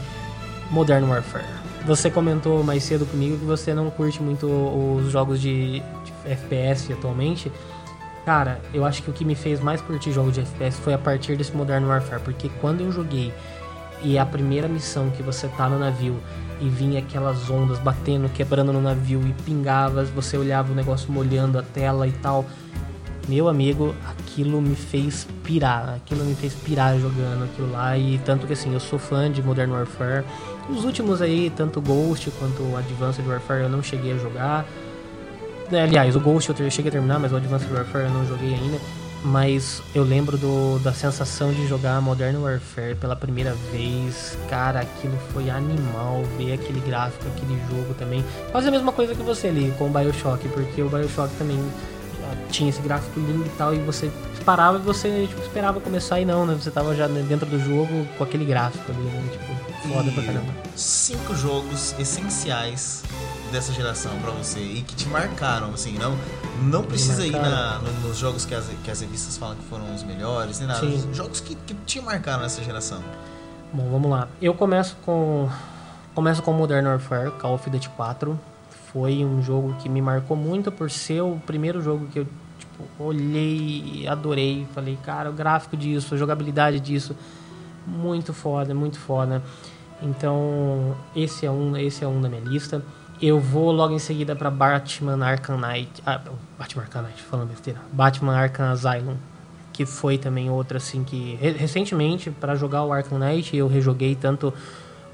Modern Warfare. Você comentou mais cedo comigo que você não curte muito os jogos de, de FPS atualmente. Cara, eu acho que o que me fez mais curtir jogos de FPS foi a partir desse Modern Warfare, porque quando eu joguei e a primeira missão que você tá no navio e vinha aquelas ondas batendo, quebrando no navio e pingava, você olhava o negócio molhando a tela e tal. Meu amigo, aquilo me fez pirar, aquilo me fez pirar jogando aquilo lá e tanto que assim, eu sou fã de Modern Warfare. Os últimos aí, tanto Ghost quanto Advanced Warfare eu não cheguei a jogar. É, Aliás, o Ghost eu cheguei a terminar, mas o Advanced Warfare eu não joguei ainda. Mas eu lembro do, da sensação de jogar Modern Warfare pela primeira vez. Cara, aquilo foi animal. Ver aquele gráfico, aquele jogo também. Quase a mesma coisa que você ali com o Bioshock, porque o Bioshock também. tinha esse gráfico lindo e tal, e você parava e você tipo, esperava começar e não, né? Você tava já dentro do jogo com aquele gráfico ali, né? Tipo, foda pra caramba. cinco jogos essenciais dessa geração pra você e que te marcaram, assim, não, não precisa ir na- no- nos jogos que as, que as revistas falam que foram os melhores, nem nada. Sim. Os Jogos que, que te marcaram nessa geração. Bom, vamos lá. Eu começo com começo com Modern Warfare, Call of Duty 4. Foi um jogo que me marcou muito por ser o primeiro jogo que eu tipo, olhei e adorei. Falei, cara, o gráfico disso, a jogabilidade disso, muito foda, muito foda. Então, esse é um, esse é um da minha lista. Eu vou logo em seguida para Batman Arkham Knight, ah, Batman Arkham Knight, falando besteira. Batman Arkham Asylum, que foi também outra assim que re- recentemente para jogar o Arkham Knight eu rejoguei tanto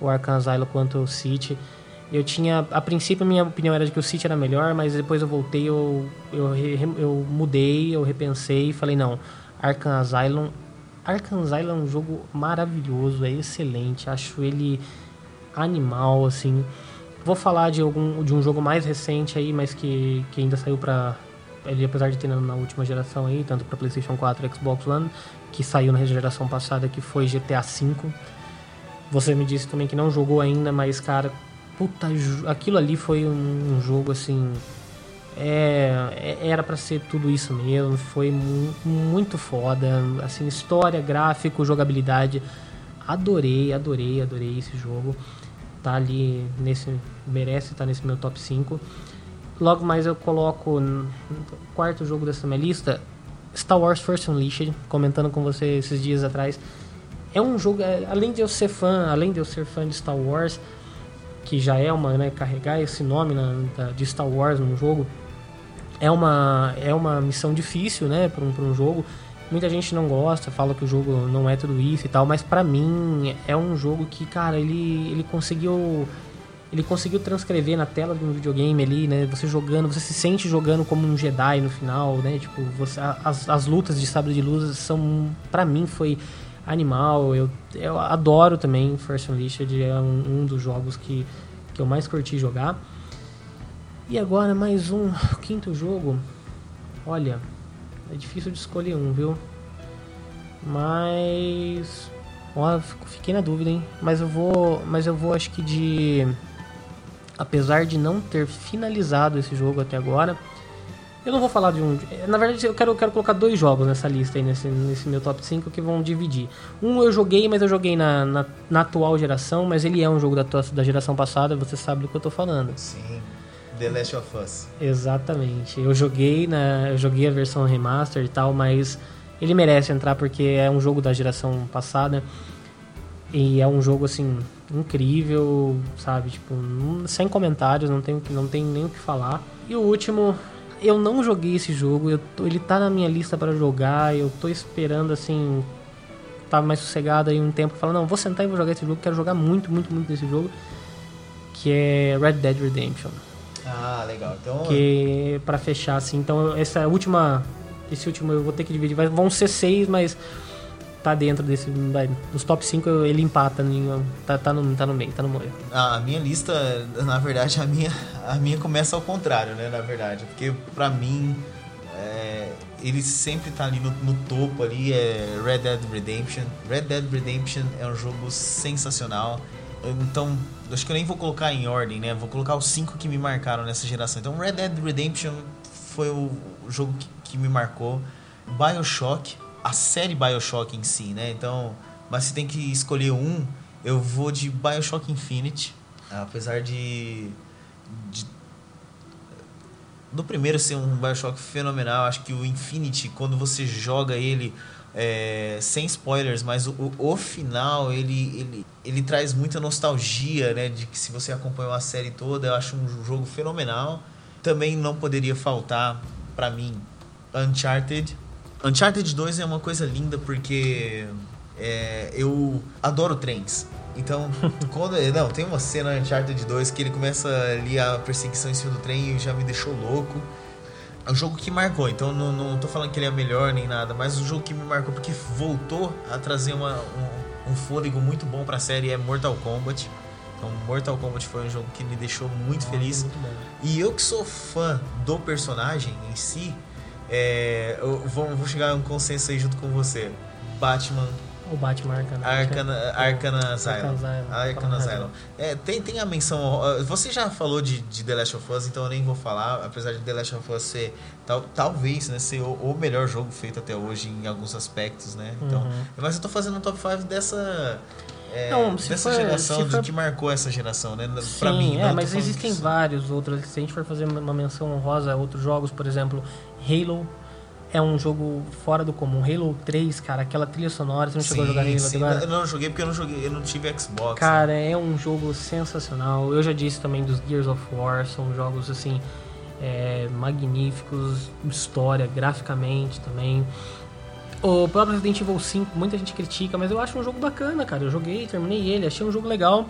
o Arkham Asylum quanto o City. Eu tinha a princípio minha opinião era de que o City era melhor, mas depois eu voltei, eu eu, eu mudei, eu repensei e falei não, Arkham Asylum Arkham Asylum é um jogo maravilhoso, é excelente, acho ele animal assim. Vou falar de algum de um jogo mais recente aí, mas que, que ainda saiu pra ele apesar de ter na, última geração aí, tanto para PlayStation 4 e Xbox One, que saiu na geração passada, que foi GTA V. Você me disse também que não jogou ainda, mas cara, puta, aquilo ali foi um, um jogo assim, é, é- era pra ser tudo isso mesmo, foi mu- muito foda, assim, história, gráfico, jogabilidade. Adorei, adorei, adorei esse jogo. Tá ali nesse merece estar nesse meu top 5. Logo mais eu coloco no quarto jogo dessa minha lista, Star Wars First Unleashed, comentando com você esses dias atrás. É um jogo, é, além de eu ser fã, além de eu ser fã de Star Wars, que já é uma, né, carregar esse nome na- de Star Wars num jogo, é uma, é uma missão difícil, né, para um, um jogo. Muita gente não gosta, fala que o jogo não é tudo isso e tal, mas pra mim é um jogo que, cara, ele, ele conseguiu ele conseguiu transcrever na tela de um videogame ali, né? Você jogando, você se sente jogando como um Jedi no final, né? Tipo, você, as, as lutas de sabre de luz são, pra mim, foi animal. Eu, eu adoro também First Unleashed, é um, um dos jogos que, que eu mais curti jogar. E agora mais um quinto jogo. Olha, é difícil de escolher um, viu? Mas. Ó, fiquei na dúvida, hein? Mas eu vou. Mas eu vou acho que de. Apesar de não ter finalizado esse jogo até agora. Eu não vou falar de um. Na verdade, eu quero, eu quero colocar dois jogos nessa lista aí, nesse, nesse meu top 5, que vão dividir. Um eu joguei, mas eu joguei na, na, na atual geração, mas ele é um jogo da, da geração passada, você sabe do que eu tô falando. Sim. The Last of Us. Exatamente. Eu joguei na, eu joguei a versão remaster e tal, mas ele merece entrar porque é um jogo da geração passada e é um jogo assim incrível, sabe? Tipo, não- sem comentários, não tem, não tem nem o que falar. E o último, eu não joguei esse jogo, tô- ele tá na minha lista para jogar, eu tô esperando assim tá mais sossegado aí um tempo, falar não, vou sentar e vou jogar esse jogo, quero jogar muito, muito, muito esse jogo, que é Red Dead Redemption Ah, legal. Então, que para fechar assim. Então essa última, esse último eu vou ter que dividir, vão ser seis, mas tá dentro desse, nos top 5 ele empata, em- tá, tá no tá no meio, tá no meio. a minha lista, na verdade, a minha, a minha começa ao contrário, né? Na verdade. Porque pra mim, é, ele sempre tá ali no, no topo ali, é Red Dead Redemption. Red Dead Redemption é um jogo sensacional. Então, acho que eu nem vou colocar em ordem, né? Vou colocar os cinco que me marcaram nessa geração. Então, Red Dead Redemption foi o jogo que, que me marcou. Bioshock, a série Bioshock em si, né? Então, mas se tem que escolher um, eu vou de Bioshock Infinite. Apesar de, de do primeiro ser um Bioshock fenomenal, acho que o Infinity, quando você joga ele é, sem spoilers, mas o, o, final ele, ele, ele traz muita nostalgia, né? De que se você acompanhou a série toda, eu acho um jogo fenomenal. Também não poderia faltar para mim Uncharted. Uncharted 2 é uma coisa linda porque é, eu adoro trens. Então, quando. Não, tem uma cena Uncharted 2 que ele começa ali a perseguição em cima do trem e já me deixou louco. É um jogo que marcou, então não, não tô falando que ele é melhor nem nada, mas um jogo que me marcou porque voltou a trazer uma, um, um fôlego muito bom pra série é Mortal Kombat. Então, Mortal Kombat foi um jogo que me deixou muito feliz. Muito. E eu que sou fã do personagem em si, É, eu vou, vou chegar a um consenso aí junto com você. Batman, O Batman. Arcana, Arcana Asylum. Arkham Asylum. Arkham Asylum. É, tem, tem a menção. Você já falou de, de The Last of Us, então eu nem vou falar. Apesar de The Last of Us ser tal, talvez né, ser o, o melhor jogo feito até hoje em alguns aspectos, né? Então, Uhum. Mas eu tô fazendo um top 5 dessa. é, Não, dessa for- geração for- que marcou essa geração, né? Pra Sim, mim, é, mas existem vários outros. Se a gente for fazer uma menção honrosa a outros jogos, por exemplo, Halo é um jogo fora do comum. Halo 3, cara, aquela trilha sonora, você não chegou a jogar Halo sim. agora? Eu não joguei porque eu não joguei, eu não tive Xbox. Cara, é um jogo sensacional. Eu já disse também dos Gears of War, são jogos assim é, magníficos, história, graficamente também. O próprio Resident Evil 5, muita gente critica, mas eu acho um jogo bacana, cara. Eu joguei, terminei ele, achei um jogo legal.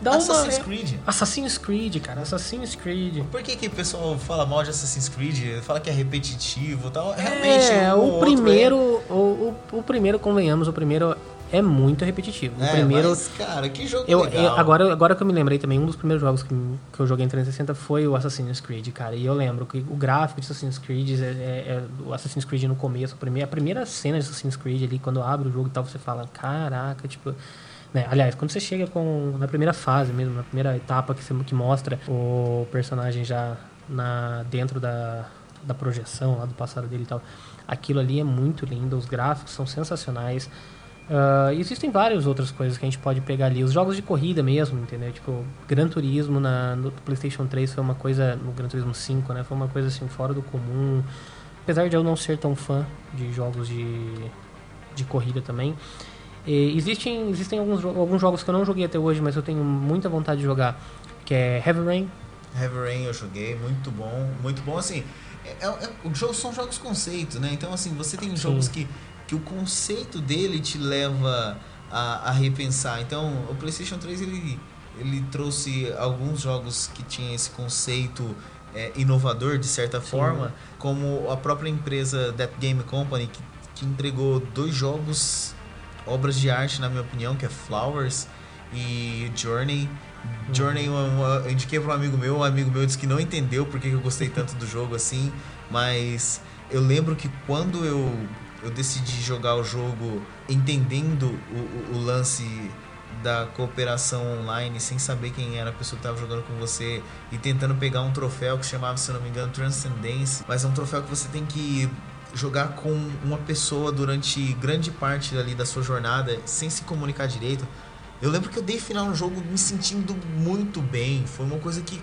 Dá Assassin's uma, Creed. Assassin's Creed, cara, Assassin's Creed. Por que, que o pessoal fala mal de Assassin's Creed? Fala que é repetitivo e tal. Realmente, É, um o primeiro, o, o, o primeiro, convenhamos, o primeiro é muito repetitivo. O É, primeiro, mas, cara, que jogo eu, legal. eu- agora, agora que eu me lembrei também, um dos primeiros jogos que, que eu joguei em 360 foi o Assassin's Creed, cara. E eu lembro que o gráfico de Assassin's Creed é, é- é o Assassin's Creed no começo, a primeira, a primeira cena de Assassin's Creed ali, quando abre o jogo e tal, você fala, caraca, tipo. né, Aliás, quando você chega com, na primeira fase mesmo, na primeira etapa que, você, que mostra o personagem já na, dentro da, da projeção lá do passado dele e tal, aquilo ali é muito lindo, os gráficos são sensacionais. E existem várias outras coisas que a gente pode pegar ali. Os jogos de corrida mesmo, entendeu? Tipo, Gran Turismo na, no PlayStation 3 foi uma coisa. No Gran Turismo 5, né? Foi uma coisa assim fora do comum. Apesar de eu não ser tão fã de jogos de, de corrida também. E existem existem alguns, alguns jogos que eu não joguei até hoje, mas eu tenho muita vontade de jogar. Que é Heavy Rain. Heavy Rain eu joguei, muito bom, muito bom, assim, é, é- jogo, são jogos conceitos, né, então assim, você tem jogos que, que o conceito dele te leva a, a repensar, então o Playstation 3 ele, ele trouxe alguns jogos que tinham esse conceito é, inovador de certa forma, como a própria empresa That Game Company, que, que entregou dois jogos, obras de arte na minha opinião, que é Flowers e Journey, Journey eu, indiquei para um amigo meu, um amigo meu disse que não entendeu porque que eu gostei tanto do jogo assim, mas eu lembro que quando eu, eu decidi jogar o jogo entendendo o, o, o lance da cooperação online, sem saber quem era a pessoa que estava jogando com você e tentando pegar um troféu que chamava, se não me engano, Transcendence, mas é um troféu que você tem que jogar com uma pessoa durante grande parte ali da sua jornada sem se comunicar direito. Eu lembro que eu dei final no jogo me sentindo muito bem. Foi uma coisa que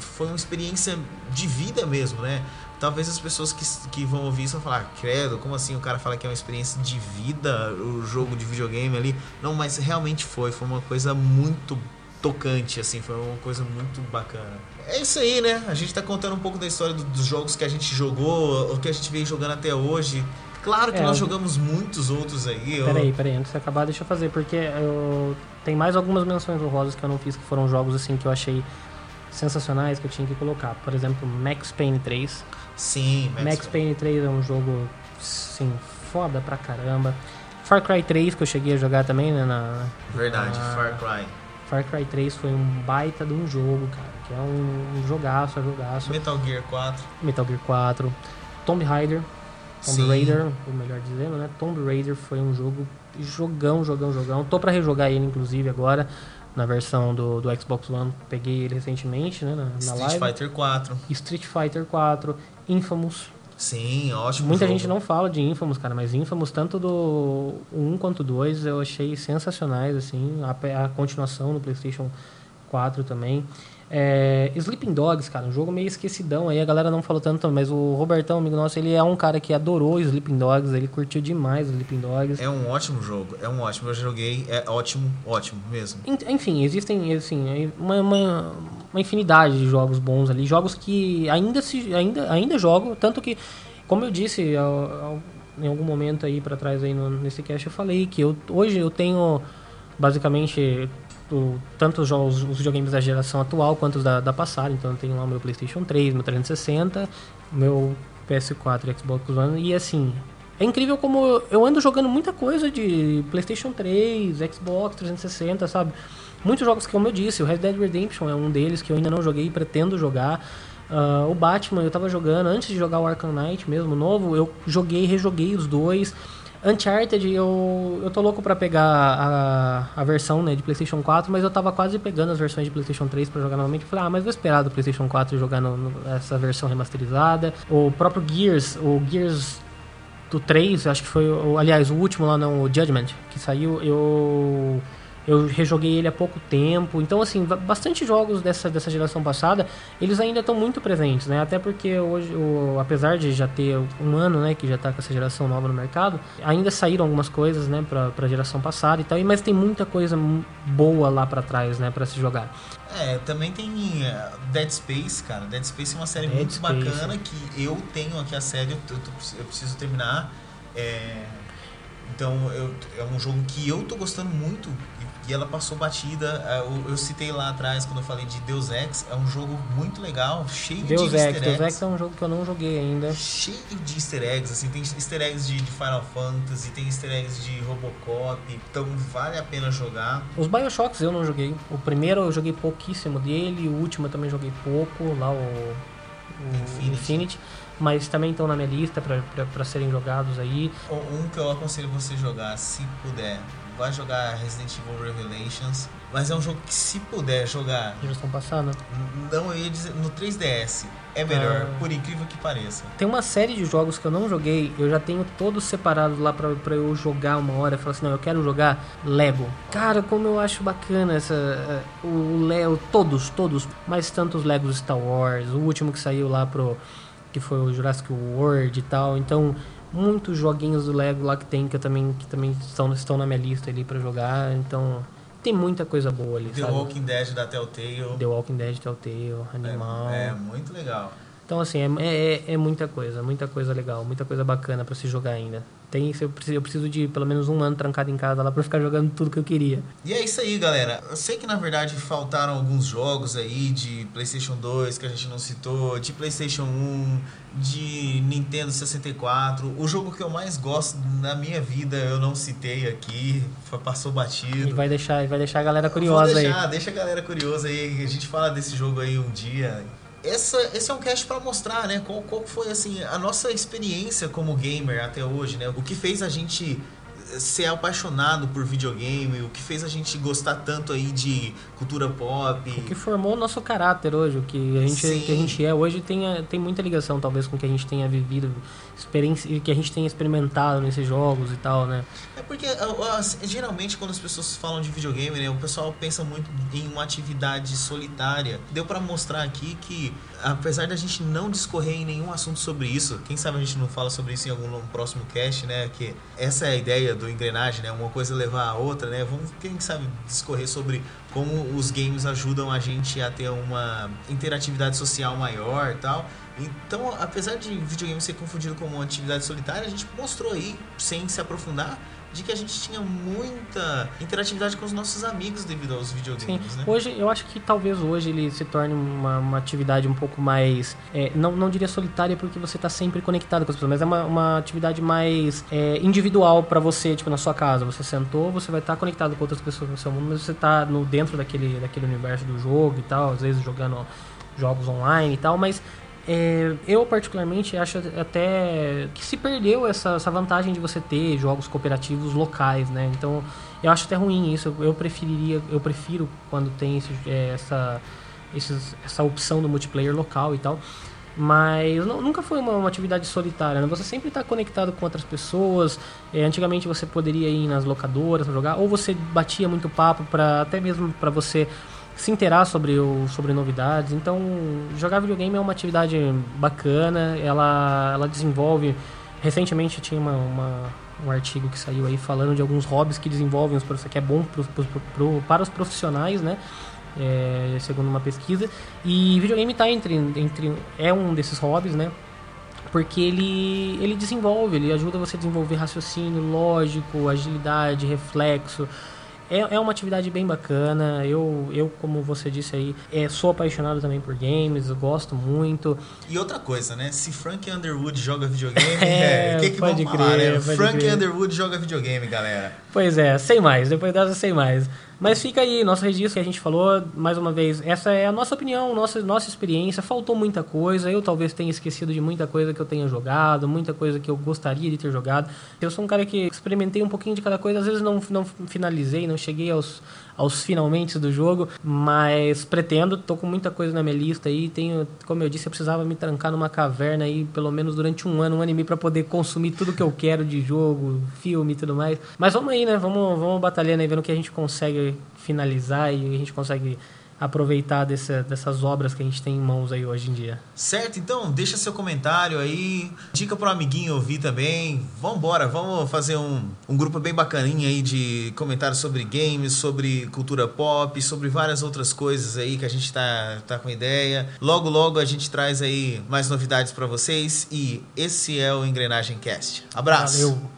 foi uma experiência de vida mesmo, né? Talvez as pessoas que, que vão ouvir isso vão falar, credo, como assim o cara fala que é uma experiência de vida, o jogo de videogame ali? Não, mas realmente foi, foi uma coisa muito tocante, assim, foi uma coisa muito bacana. É isso aí, né? A gente tá contando um pouco da história do- dos jogos que a gente jogou, o que a gente veio jogando até hoje. Claro que É, nós eu- jogamos muitos outros aí. eu- Peraí, peraí, antes de acabar, deixa eu fazer, porque eu... tem mais algumas menções honrosas que eu não fiz, que foram jogos assim que eu achei sensacionais que eu tinha que colocar. Por exemplo, Max Payne 3. Sim, Max, Max Payne 3 é um jogo, sim, foda pra caramba. Far Cry 3, que eu cheguei a jogar também, né, na... Verdade, Ah. Far Cry. Far Cry 3 foi um baita de um jogo, cara, que é um jogaço, é jogaço. Metal Gear 4. Metal Gear 4. Tomb Raider. Tomb Sim. Raider, ou melhor dizendo, né? Tomb Raider foi um jogo jogão, jogão, jogão. Tô pra rejogar ele, inclusive, agora, na versão do, do Xbox One. Peguei ele recentemente, né? Na, na Street live. Fighter 4. Street Fighter 4. Infamous. Sim, ótimo Muita jogo. gente não fala de Infamous, cara, mas Infamous, tanto do 1 quanto do 2, eu achei sensacionais, assim. A, a continuação no PlayStation 4 também. É, Sleeping Dogs, cara, um jogo meio esquecidão aí, a galera não falou tanto, mas o Robertão, amigo nosso, ele é um cara que adorou Sleeping Dogs, ele curtiu demais Sleeping Dogs. É um ótimo jogo, é um ótimo. Eu joguei, é ótimo, ótimo mesmo. En- Enfim, existem assim, uma, uma, uma infinidade de jogos bons ali, jogos que ainda se ainda, ainda jogo, tanto que, como eu disse ao- ao- em algum momento aí para trás aí no, nesse cast, eu falei que eu, hoje eu tenho basicamente tanto os jogos, os videogames da geração atual quanto os da, da passada, então eu tenho lá o meu PlayStation 3, meu 360, meu PS4 e Xbox One, e assim, é incrível como eu ando jogando muita coisa de PlayStation 3, Xbox 360, sabe? Muitos jogos que, como eu disse, o Red Dead Redemption é um deles que eu ainda não joguei e pretendo jogar. Ah, o Batman eu tava jogando, antes de jogar o Arkham Knight mesmo, novo, eu joguei, rejoguei os dois. Uncharted, eu, eu tô louco pra pegar a, a versão né, de PlayStation 4, mas eu tava quase pegando as versões de PlayStation 3 pra jogar novamente. Falei, ah, mas vou esperar do PlayStation 4 jogar no- no- essa versão remasterizada. O próprio Gears, o Gears do 3, acho que foi, aliás, o último lá, não, o Judgment, que saiu, eu eu rejoguei ele há pouco tempo. Então, assim, ba- bastante jogos dessa, dessa geração passada, eles ainda estão muito presentes, né? Até porque hoje, o, apesar de já ter um ano, né, que já tá com essa geração nova no mercado, ainda saíram algumas coisas, né, pra, pra geração passada e tal, mas tem muita coisa boa lá pra trás, né, pra se jogar. É, também tem eh, Dead Space, cara. Dead Space é uma série Dead muito Space. bacana que eu tenho aqui a série, eu, tô- eu preciso terminar. É, então eu, é um jogo que eu tô gostando muito e, ela passou batida. É, Eu, eu citei lá atrás quando eu falei de Deus Ex, é um jogo muito legal, cheio Deus de Ex, easter Deus eggs. Ex é um jogo que eu não joguei ainda. Cheio de easter eggs, assim, tem easter eggs de, de Final Fantasy, tem easter eggs de Robocop, então vale a pena jogar. Os Bioshocks eu não joguei. O primeiro eu joguei pouquíssimo dele, o último eu também joguei pouco, lá o, o Infinity. Infinity. Mas também estão na minha lista pra serem jogados aí. Um que eu aconselho você jogar, se puder, vai jogar Resident Evil Revelations. Mas é um jogo que, se puder jogar, Geração passada. não eu ia dizer, no 3DS, é melhor, Ah. por incrível que pareça. Tem uma série de jogos que eu não joguei, eu já tenho todos separados lá pra, pra eu jogar uma hora. Eu falo assim, não, eu quero jogar Lego. Cara, como eu acho bacana essa. eh, O Lego, todos, todos. Mas tantos Legos Star Wars, o último que saiu lá pro. que foi o Jurassic World e tal. Então, muitos joguinhos do Lego lá que tem que eu também, que também estão, estão na minha lista ali pra jogar. Então, tem muita coisa boa ali, The sabe? Walking Dead da Telltale. The Walking Dead, Telltale, Animal. É, é muito legal. Então, assim, é, é, é muita coisa, muita coisa legal, muita coisa bacana pra se jogar ainda. Tem, eu, preciso, eu preciso de pelo menos um ano trancado em casa lá pra ficar jogando tudo que eu queria. E é isso aí, galera. Eu sei que na verdade faltaram alguns jogos aí de PlayStation 2 que a gente não citou, de PlayStation 1, de Nintendo 64. O jogo que eu mais gosto na minha vida eu não citei aqui, passou E batido. vai deixar, vai deixar a galera Vou curiosa deixar, aí. Deixa a galera curiosa aí, a gente fala desse jogo aí um dia. Essa, esse é um cast pra mostrar, né? Qual, qual foi assim a nossa experiência como gamer até hoje, né? O que fez a gente ser apaixonado por videogame, o que fez a gente gostar tanto aí de cultura pop. O que formou o nosso caráter hoje, o que a gente, Sim. que a gente é hoje tem, tem muita ligação talvez com o que a gente tenha vivido, experiência, que a gente tenha experimentado nesses jogos e tal, né? É porque ah, geralmente quando as pessoas falam de videogame, né, o pessoal pensa muito em uma atividade solitária. Deu pra mostrar aqui que apesar da gente não discorrer em nenhum assunto sobre isso, quem sabe a gente não fala sobre isso em algum próximo cast, né, que essa é a ideia do engrenagem, né, uma coisa levar a outra, né? Vamos quem sabe discorrer sobre como os games ajudam a gente a ter uma interatividade social maior, e tal. Então, apesar de videogame ser confundido como uma atividade solitária, a gente mostrou aí, sem se aprofundar, de que a gente tinha muita interatividade com os nossos amigos devido aos Sim. videogames, né? Hoje, eu acho que talvez hoje ele se torne uma, uma atividade um pouco mais. é, não, não diria solitária porque você está sempre conectado com as pessoas, mas é uma, uma atividade mais é, individual para você, tipo, na sua casa. Você sentou, você vai estar conectado com outras pessoas no seu mundo, mas você está no, dentro daquele, daquele universo do jogo e tal, às vezes jogando jogos online e tal, mas. é, eu particularmente acho até que se perdeu essa, essa vantagem de você ter jogos cooperativos locais, né? Então eu acho até ruim isso. Eu preferiria, eu prefiro quando tem esse- é, essa, esses- essa opção do multiplayer local e tal. Mas nu- nunca foi uma, uma atividade solitária, né? Você sempre está conectado com outras pessoas. É, antigamente você poderia ir nas locadoras pra jogar, ou você batia muito papo para até mesmo para você se inteirar sobre, o, sobre novidades. Então, jogar videogame é uma atividade bacana, ela, ela desenvolve. Recentemente tinha uma, uma- um artigo que saiu aí falando de alguns hobbies que desenvolvem os que é bom pro- pro- para os profissionais, né? É, segundo uma pesquisa. E videogame está entre, entre. é um desses hobbies, né? Porque ele, ele desenvolve, ele ajuda você a desenvolver raciocínio lógico, agilidade, reflexo. É, é uma atividade bem bacana. Eu, eu, como você disse aí, é, sou apaixonado também por games, gosto muito. E outra coisa, né? Se Frank Underwood joga videogame, É, é, o que, que pode vamos falar, né? Frank crer. Underwood joga videogame, galera. Pois é, sem mais, depois dessa sem mais. Mas fica aí, nosso registro que a gente falou, mais uma vez, essa é a nossa opinião, nossa, nossa experiência. Faltou muita coisa, eu talvez tenha esquecido de muita coisa que eu tenha jogado, muita coisa que eu gostaria de ter jogado. Eu sou um cara que experimentei um pouquinho de cada coisa, às vezes não, não finalizei, não cheguei aos, aos finalmente do jogo, mas pretendo, tô com muita coisa na minha lista aí, tenho, como eu disse, eu precisava me trancar numa caverna aí pelo menos durante um ano, um ano e meio para poder consumir tudo que eu quero de jogo, filme e tudo mais. Mas vamos aí, né? Vamos, vamos batalhando aí, vendo o que a gente consegue finalizar e a gente consegue aproveitar dessa, dessas obras que a gente tem em mãos aí hoje em dia. Certo, então deixa seu comentário aí, dica pro amiguinho ouvir também. Vambora, vamos fazer um, um grupo bem bacaninha aí de comentários sobre games, sobre cultura pop, sobre várias outras coisas aí que a gente tá, tá com ideia. Logo, logo a gente traz aí mais novidades para vocês e esse é o Engrenagem Cast. Abraço! Valeu!